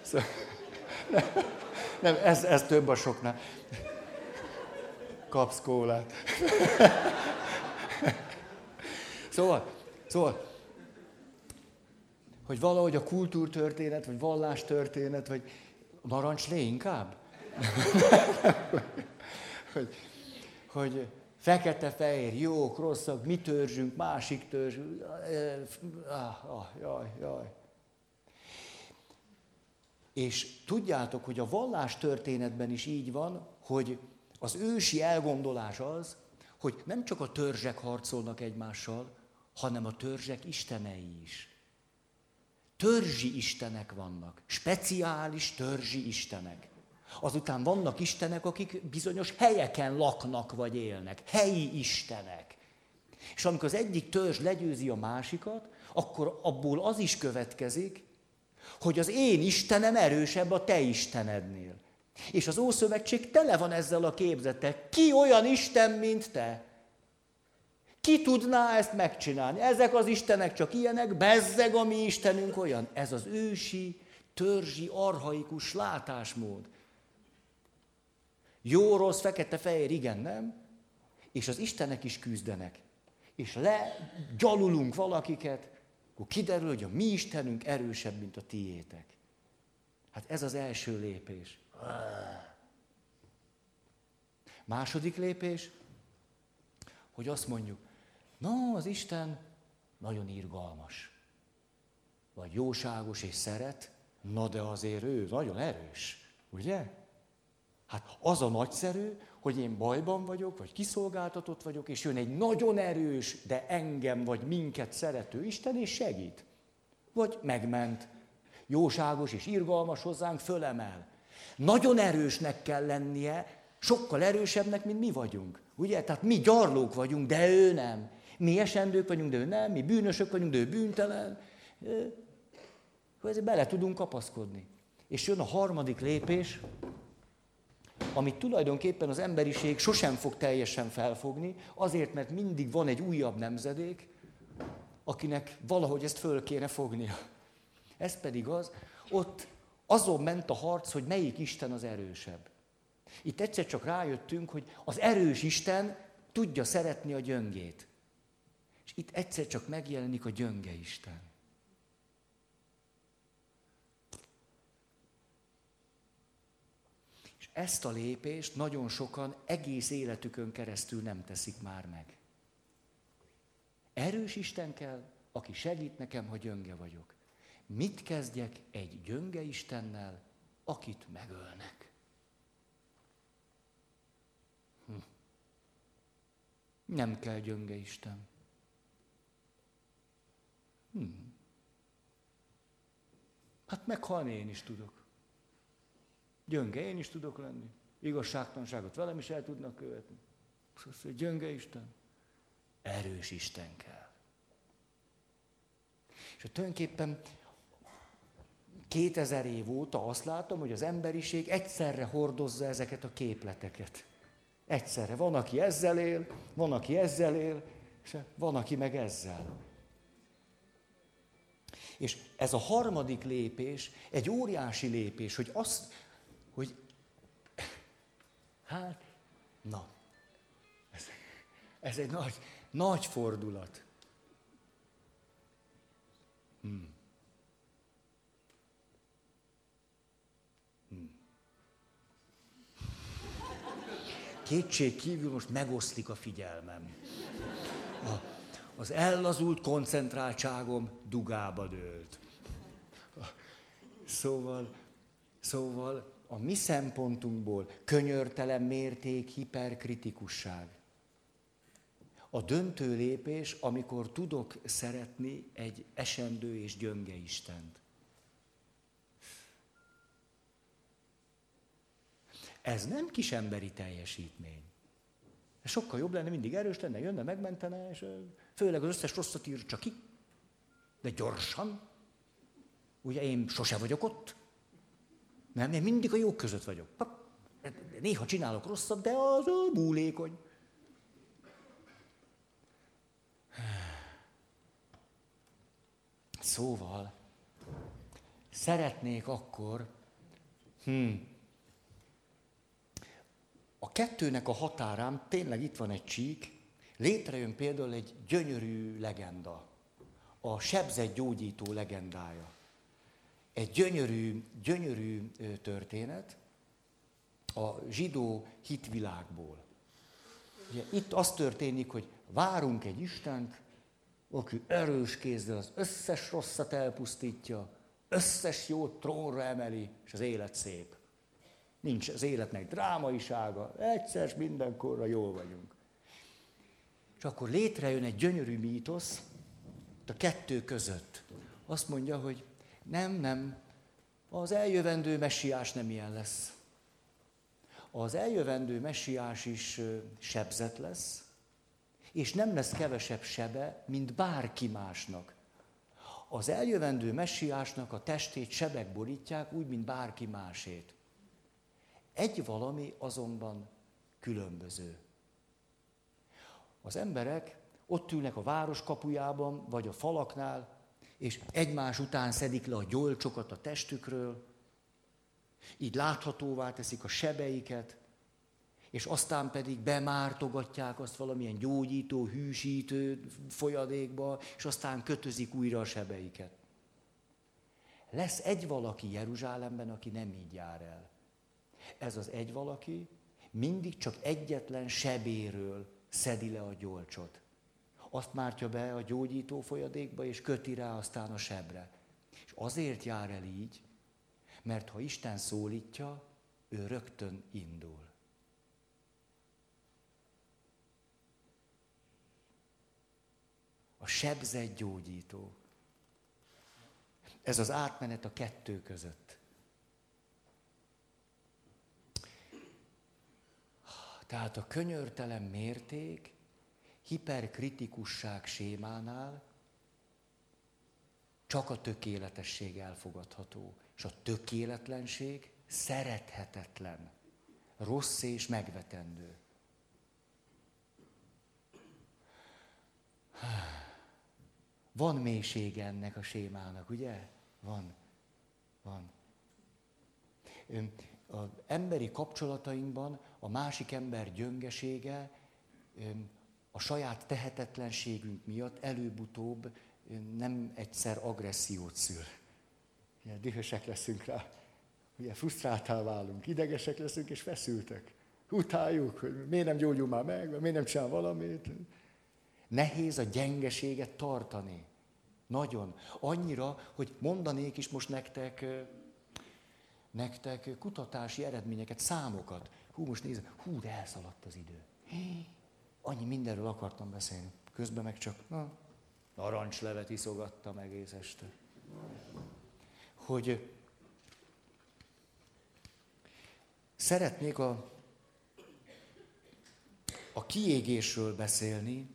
Szóval, nem, ez, ez több a soknál. Kapsz kólát. Szóval, szóval, hogy valahogy a kultúrtörténet, vagy vallástörténet, vagy narancslé inkább? hogy, hogy fekete-fehér, jók, rosszak, mi törzsünk, másik törzs. Ah, jaj, jaj. És tudjátok, hogy a vallás történetben is így van, hogy az ősi elgondolás az, hogy nem csak a törzsek harcolnak egymással, hanem a törzsek istenei is. Törzsi istenek vannak, speciális törzsi istenek. Azután vannak istenek, akik bizonyos helyeken laknak vagy élnek, helyi istenek. És amikor az egyik törzs legyőzi a másikat, akkor abból az is következik, hogy az én Istenem erősebb a te Istenednél. És az Ószövetség tele van ezzel a képzetek. Ki olyan Isten, mint te? Ki tudná ezt megcsinálni? Ezek az Istenek csak ilyenek, bezzeg a mi Istenünk olyan. Ez az ősi, törzsi, arhaikus látásmód. Jó, rossz, fekete, fehér, igen, nem? És az Istenek is küzdenek. És legyalulunk valakiket, akkor kiderül, hogy a mi Istenünk erősebb, mint a tiétek. Hát ez az első lépés. Második lépés, hogy azt mondjuk, no, az Isten nagyon irgalmas, vagy jóságos és szeret, na de azért ő nagyon erős, ugye? Hát az a nagyszerű, hogy én bajban vagyok, vagy kiszolgáltatott vagyok, és jön egy nagyon erős, de engem vagy minket szerető Isten, és segít. Vagy megment. Jóságos és irgalmas hozzánk fölemel. Nagyon erősnek kell lennie, sokkal erősebbnek, mint mi vagyunk. Ugye? Tehát mi gyarlók vagyunk, de ő nem. Mi esendők vagyunk, de ő nem. Mi bűnösök vagyunk, de ő bűntelen. Ezért bele tudunk kapaszkodni. És jön a harmadik lépés, amit tulajdonképpen az emberiség sosem fog teljesen felfogni, azért, mert mindig van egy újabb nemzedék, akinek valahogy ezt föl kéne fognia. Ez pedig az, ott azon ment a harc, hogy melyik Isten az erősebb. Itt egyszer csak rájöttünk, hogy az erős Isten tudja szeretni a gyöngét. És itt egyszer csak megjelenik a gyönge Isten. Ezt a lépést nagyon sokan egész életükön keresztül nem teszik már meg. Erős Isten kell, aki segít nekem, hogy gyönge vagyok. Mit kezdjek egy gyönge Istennel, akit megölnek? Hm. Nem kell gyönge Isten. Hm. Hát meghalni én is tudok. Gyönge én is tudok lenni. Igazságtanságot velem is el tudnak követni. Szóval, hogy gyönge Isten. Erős Isten kell. És tulajdonképpen 2000 év óta azt látom, hogy az emberiség egyszerre hordozza ezeket a képleteket. Egyszerre. Van, aki ezzel él, van, aki ezzel él, és van, aki meg ezzel. És ez a harmadik lépés egy óriási lépés, hogy azt, hogy hát, na, ez, ez egy nagy, nagy fordulat. Hmm. Hmm. Kétség kívül most megoszlik a figyelmem. A, az ellazult koncentráltságom dugába dőlt. Szóval, szóval a mi szempontunkból könyörtelen mérték hiperkritikusság. A döntő lépés, amikor tudok szeretni egy esendő és gyönge Istent. Ez nem kisemberi teljesítmény. Sokkal jobb lenne, mindig erős lenne, jönne, megmentene, és főleg az összes rosszat ír csak ki. De gyorsan. Ugye én sose vagyok ott. Nem, én mindig a jók között vagyok. Néha csinálok rosszat, de az a múlékony. Szóval, szeretnék akkor, hm, a kettőnek a határán tényleg itt van egy csík, létrejön például egy gyönyörű legenda, a sebzett gyógyító legendája. Egy gyönyörű, gyönyörű történet a zsidó hitvilágból. Ugye, itt az történik, hogy várunk egy Istent, aki erős kézzel az összes rosszat elpusztítja, összes jót trónra emeli, és az élet szép. Nincs az életnek drámaisága, egyszer mindenkorra jól vagyunk. És akkor létrejön egy gyönyörű mítosz a kettő között. Azt mondja, hogy nem, nem, az eljövendő messiás nem ilyen lesz. Az eljövendő messiás is sebzet lesz, és nem lesz kevesebb sebe, mint bárki másnak. Az eljövendő messiásnak a testét sebek borítják, úgy, mint bárki másét. Egy valami azonban különböző. Az emberek ott ülnek a város kapujában, vagy a falaknál, és egymás után szedik le a gyolcsokat a testükről, így láthatóvá teszik a sebeiket, és aztán pedig bemártogatják azt valamilyen gyógyító, hűsítő folyadékba, és aztán kötözik újra a sebeiket. Lesz egy valaki Jeruzsálemben, aki nem így jár el. Ez az egy valaki mindig csak egyetlen sebéről szedi le a gyolcsot. Azt mártja be a gyógyító folyadékba, és köti rá aztán a sebre. És azért jár el így, mert ha Isten szólítja, ő rögtön indul. A sebzett gyógyító. Ez az átmenet a kettő között. Tehát a könyörtelen mérték hiperkritikusság sémánál csak a tökéletesség elfogadható, és a tökéletlenség szerethetetlen, rossz és megvetendő. Van mélysége ennek a sémának, ugye? Van. Van az emberi kapcsolatainkban a másik ember gyöngesége a saját tehetetlenségünk miatt előbb-utóbb nem egyszer agressziót szül. Ugye, dühösek leszünk rá, ugye frusztráltá válunk, idegesek leszünk és feszültek. Utáljuk, hogy miért nem gyógyul már meg, miért nem csinál valamit. Nehéz a gyengeséget tartani. Nagyon. Annyira, hogy mondanék is most nektek nektek kutatási eredményeket, számokat. Hú, most nézd, hú, de elszaladt az idő. Annyi mindenről akartam beszélni. Közben meg csak na, narancslevet iszogattam egész este. hogy szeretnék a, a kiégésről beszélni.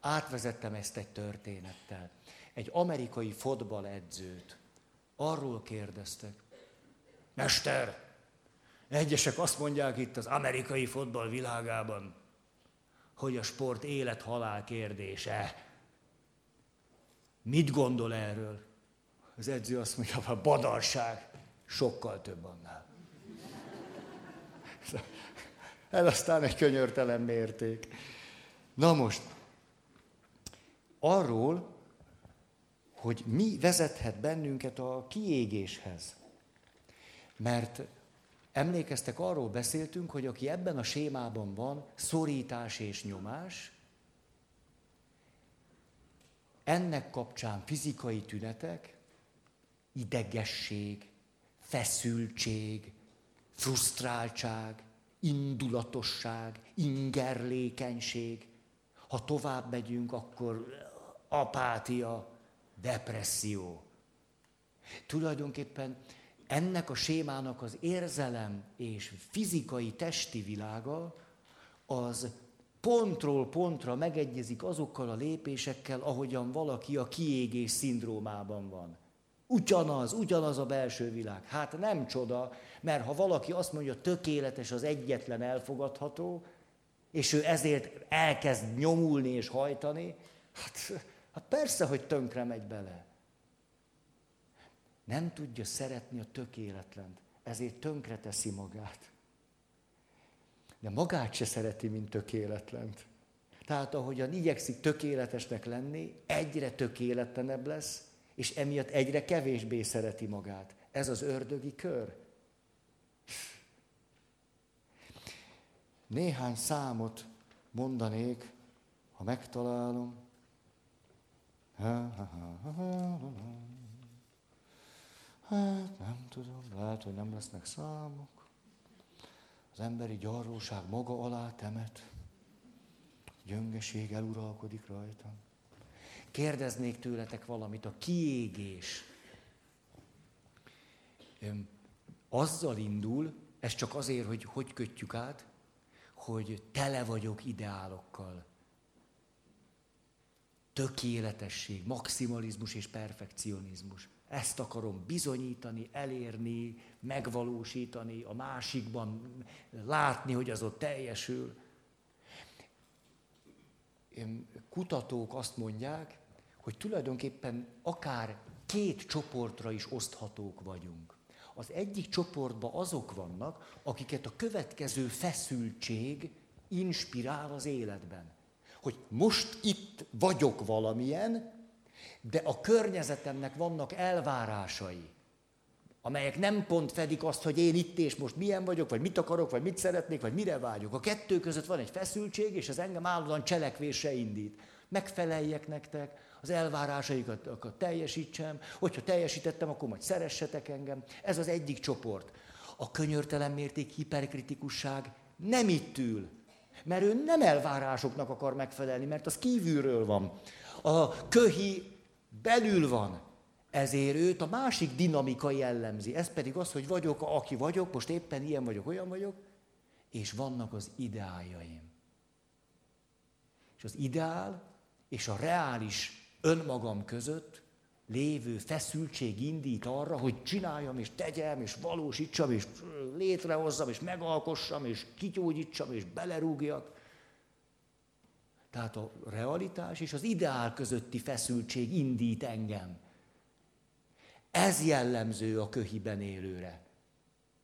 Átvezettem ezt egy történettel. Egy amerikai fotballedzőt arról kérdeztek, Mester, egyesek azt mondják itt az amerikai fotball világában, hogy a sport élet-halál kérdése. Mit gondol erről? Az edző azt mondja, a badarság sokkal több annál. Ez aztán egy könyörtelen mérték. Na most, arról, hogy mi vezethet bennünket a kiégéshez. Mert emlékeztek, arról beszéltünk, hogy aki ebben a sémában van, szorítás és nyomás, ennek kapcsán fizikai tünetek, idegesség, feszültség, frusztráltság, indulatosság, ingerlékenység. Ha tovább megyünk, akkor apátia, depresszió. Tulajdonképpen ennek a sémának az érzelem és fizikai testi világa az pontról pontra megegyezik azokkal a lépésekkel, ahogyan valaki a kiégés szindrómában van. Ugyanaz, ugyanaz a belső világ. Hát nem csoda, mert ha valaki azt mondja, tökéletes az egyetlen elfogadható, és ő ezért elkezd nyomulni és hajtani, hát, hát persze, hogy tönkre megy bele. Nem tudja szeretni a tökéletlent, ezért tönkre teszi magát. De magát se szereti, mint tökéletlent. Tehát ahogyan igyekszik tökéletesnek lenni, egyre tökéletlenebb lesz, és emiatt egyre kevésbé szereti magát. Ez az ördögi kör. Néhány számot mondanék, ha megtalálom. Hát nem tudom, lehet, hogy nem lesznek számok. Az emberi gyarlóság maga alá temet. Gyöngeség eluralkodik rajtam. Kérdeznék tőletek valamit, a kiégés. Azzal indul, ez csak azért, hogy hogy kötjük át, hogy tele vagyok ideálokkal. Tökéletesség, maximalizmus és perfekcionizmus. Ezt akarom bizonyítani, elérni, megvalósítani, a másikban látni, hogy az ott teljesül. Kutatók azt mondják, hogy tulajdonképpen akár két csoportra is oszthatók vagyunk. Az egyik csoportban azok vannak, akiket a következő feszültség inspirál az életben. Hogy most itt vagyok valamilyen, de a környezetemnek vannak elvárásai, amelyek nem pont fedik azt, hogy én itt és most milyen vagyok, vagy mit akarok, vagy mit szeretnék, vagy mire vágyok. A kettő között van egy feszültség, és ez engem állandóan cselekvésre indít. Megfeleljek nektek, az elvárásaikat akkor teljesítsem, hogyha teljesítettem, akkor majd szeressetek engem. Ez az egyik csoport. A könyörtelen mérték hiperkritikusság nem itt ül, mert ő nem elvárásoknak akar megfelelni, mert az kívülről van. A köhi belül van, ezért őt a másik dinamika jellemzi. Ez pedig az, hogy vagyok, aki vagyok, most éppen ilyen vagyok, olyan vagyok, és vannak az ideáljaim. És az ideál és a reális önmagam között lévő feszültség indít arra, hogy csináljam, és tegyem, és valósítsam, és létrehozzam, és megalkossam, és kigyógyítsam, és belerúgjak. Tehát a realitás és az ideál közötti feszültség indít engem. Ez jellemző a köhiben élőre.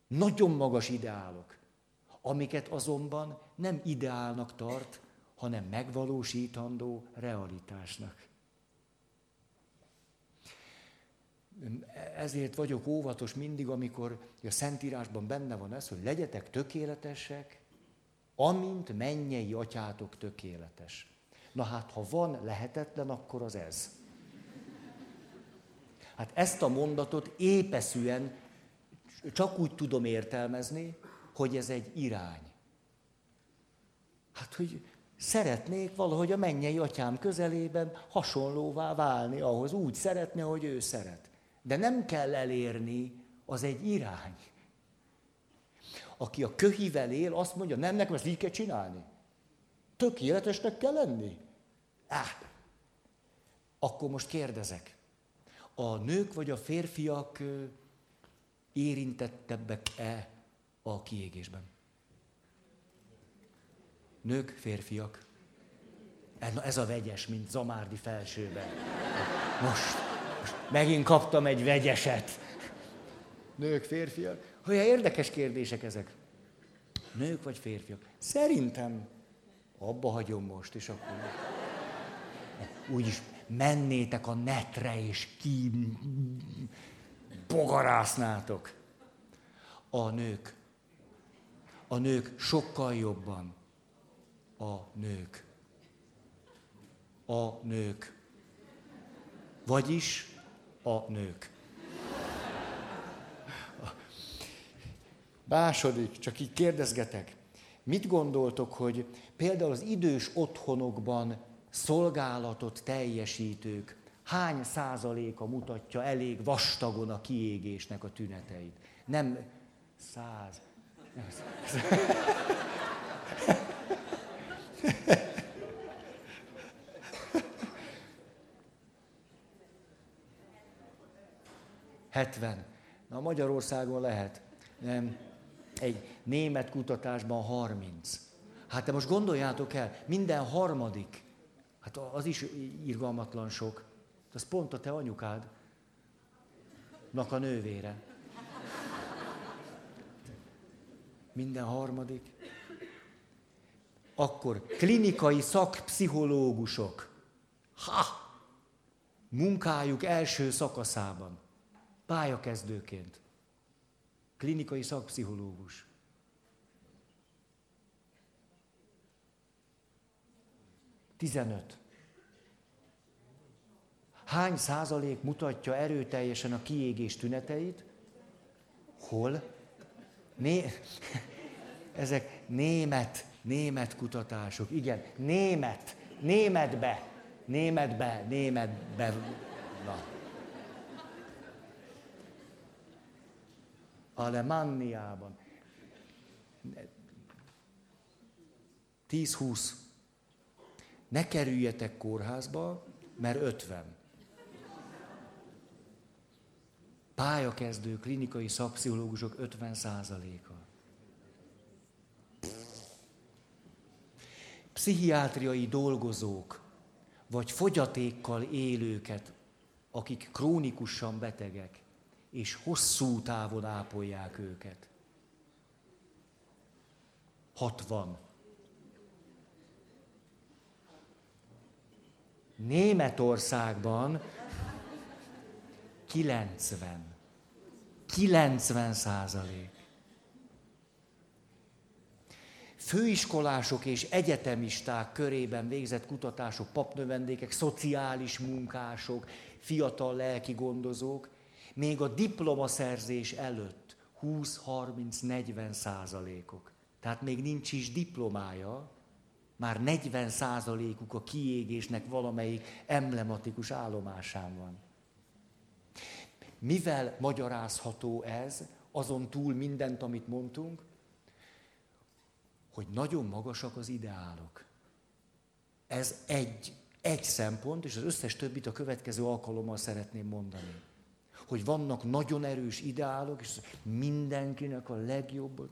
Nagyon magas ideálok, amiket azonban nem ideálnak tart, hanem megvalósítandó realitásnak. ezért vagyok óvatos mindig, amikor a Szentírásban benne van ez, hogy legyetek tökéletesek, amint mennyei atyátok tökéletes. Na hát, ha van lehetetlen, akkor az ez. Hát ezt a mondatot épeszűen csak úgy tudom értelmezni, hogy ez egy irány. Hát, hogy szeretnék valahogy a mennyei atyám közelében hasonlóvá válni ahhoz, úgy szeretne, hogy ő szeret. De nem kell elérni, az egy irány. Aki a köhivel él, azt mondja, nem, nekem ezt így kell csinálni. Tökéletesnek kell lenni. Á, akkor most kérdezek. A nők vagy a férfiak érintettebbek-e a kiégésben? Nők, férfiak. Ez a vegyes, mint Zamárdi felsőben. Most, most megint kaptam egy vegyeset. Nők, férfiak. Olyan érdekes kérdések ezek. Nők vagy férfiak? Szerintem abba hagyom most, és akkor úgyis mennétek a netre, és ki bogarásznátok. A nők. A nők sokkal jobban. A nők. A nők. Vagyis a nők. Második, csak így kérdezgetek. Mit gondoltok, hogy például az idős otthonokban szolgálatot teljesítők hány százaléka mutatja elég vastagon a kiégésnek a tüneteit? Nem száz. Nem száz. 70. Na Magyarországon lehet. Nem. Egy német kutatásban 30. Hát te most gondoljátok el, minden harmadik, hát az is irgalmatlan sok. Az pont a te anyukád, a nővére. Minden harmadik. Akkor klinikai szakpszichológusok. Ha! Munkájuk első szakaszában. Pályakezdőként. Klinikai szakpszichológus. Tizenöt. Hány százalék mutatja erőteljesen a kiégés tüneteit? Hol? Né... Ezek német, német kutatások. Igen, német, németbe, németbe, németbe. Na. Alemanniában. 10-20. Ne kerüljetek kórházba, mert 50. Pályakezdő klinikai szakpszichológusok 50 százaléka. Pszichiátriai dolgozók, vagy fogyatékkal élőket, akik krónikusan betegek, és hosszú távon ápolják őket. 60. Németországban 90. 90 százalék. Főiskolások és egyetemisták körében végzett kutatások, papnövendékek, szociális munkások, fiatal lelki gondozók még a diplomaszerzés előtt 20-30-40 százalékok. Tehát még nincs is diplomája, már 40 százalékuk a kiégésnek valamelyik emblematikus állomásán van. Mivel magyarázható ez, azon túl mindent, amit mondtunk, hogy nagyon magasak az ideálok. Ez egy, egy szempont, és az összes többit a következő alkalommal szeretném mondani hogy vannak nagyon erős ideálok, és mindenkinek a legjobb,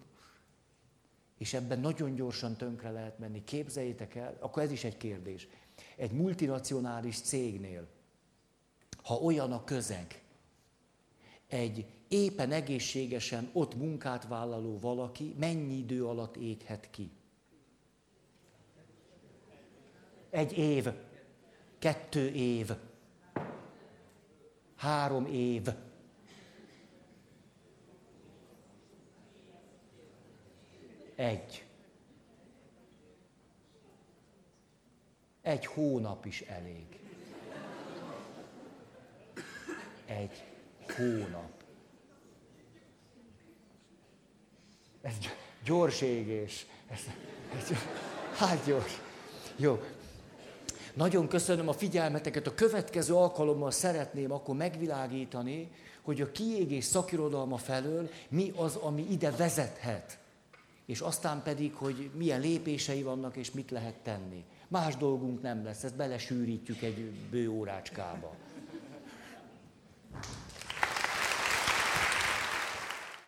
és ebben nagyon gyorsan tönkre lehet menni. Képzeljétek el, akkor ez is egy kérdés. Egy multinacionális cégnél, ha olyan a közeg, egy éppen egészségesen ott munkát vállaló valaki mennyi idő alatt éghet ki? Egy év, kettő év, Három év. Egy. Egy hónap is elég. Egy hónap. Ez gyors égés. Ez, ez, hát gyors. Jó. Nagyon köszönöm a figyelmeteket. A következő alkalommal szeretném akkor megvilágítani, hogy a kiégés szakirodalma felől mi az, ami ide vezethet. És aztán pedig, hogy milyen lépései vannak, és mit lehet tenni. Más dolgunk nem lesz, ezt belesűrítjük egy bő órácskába.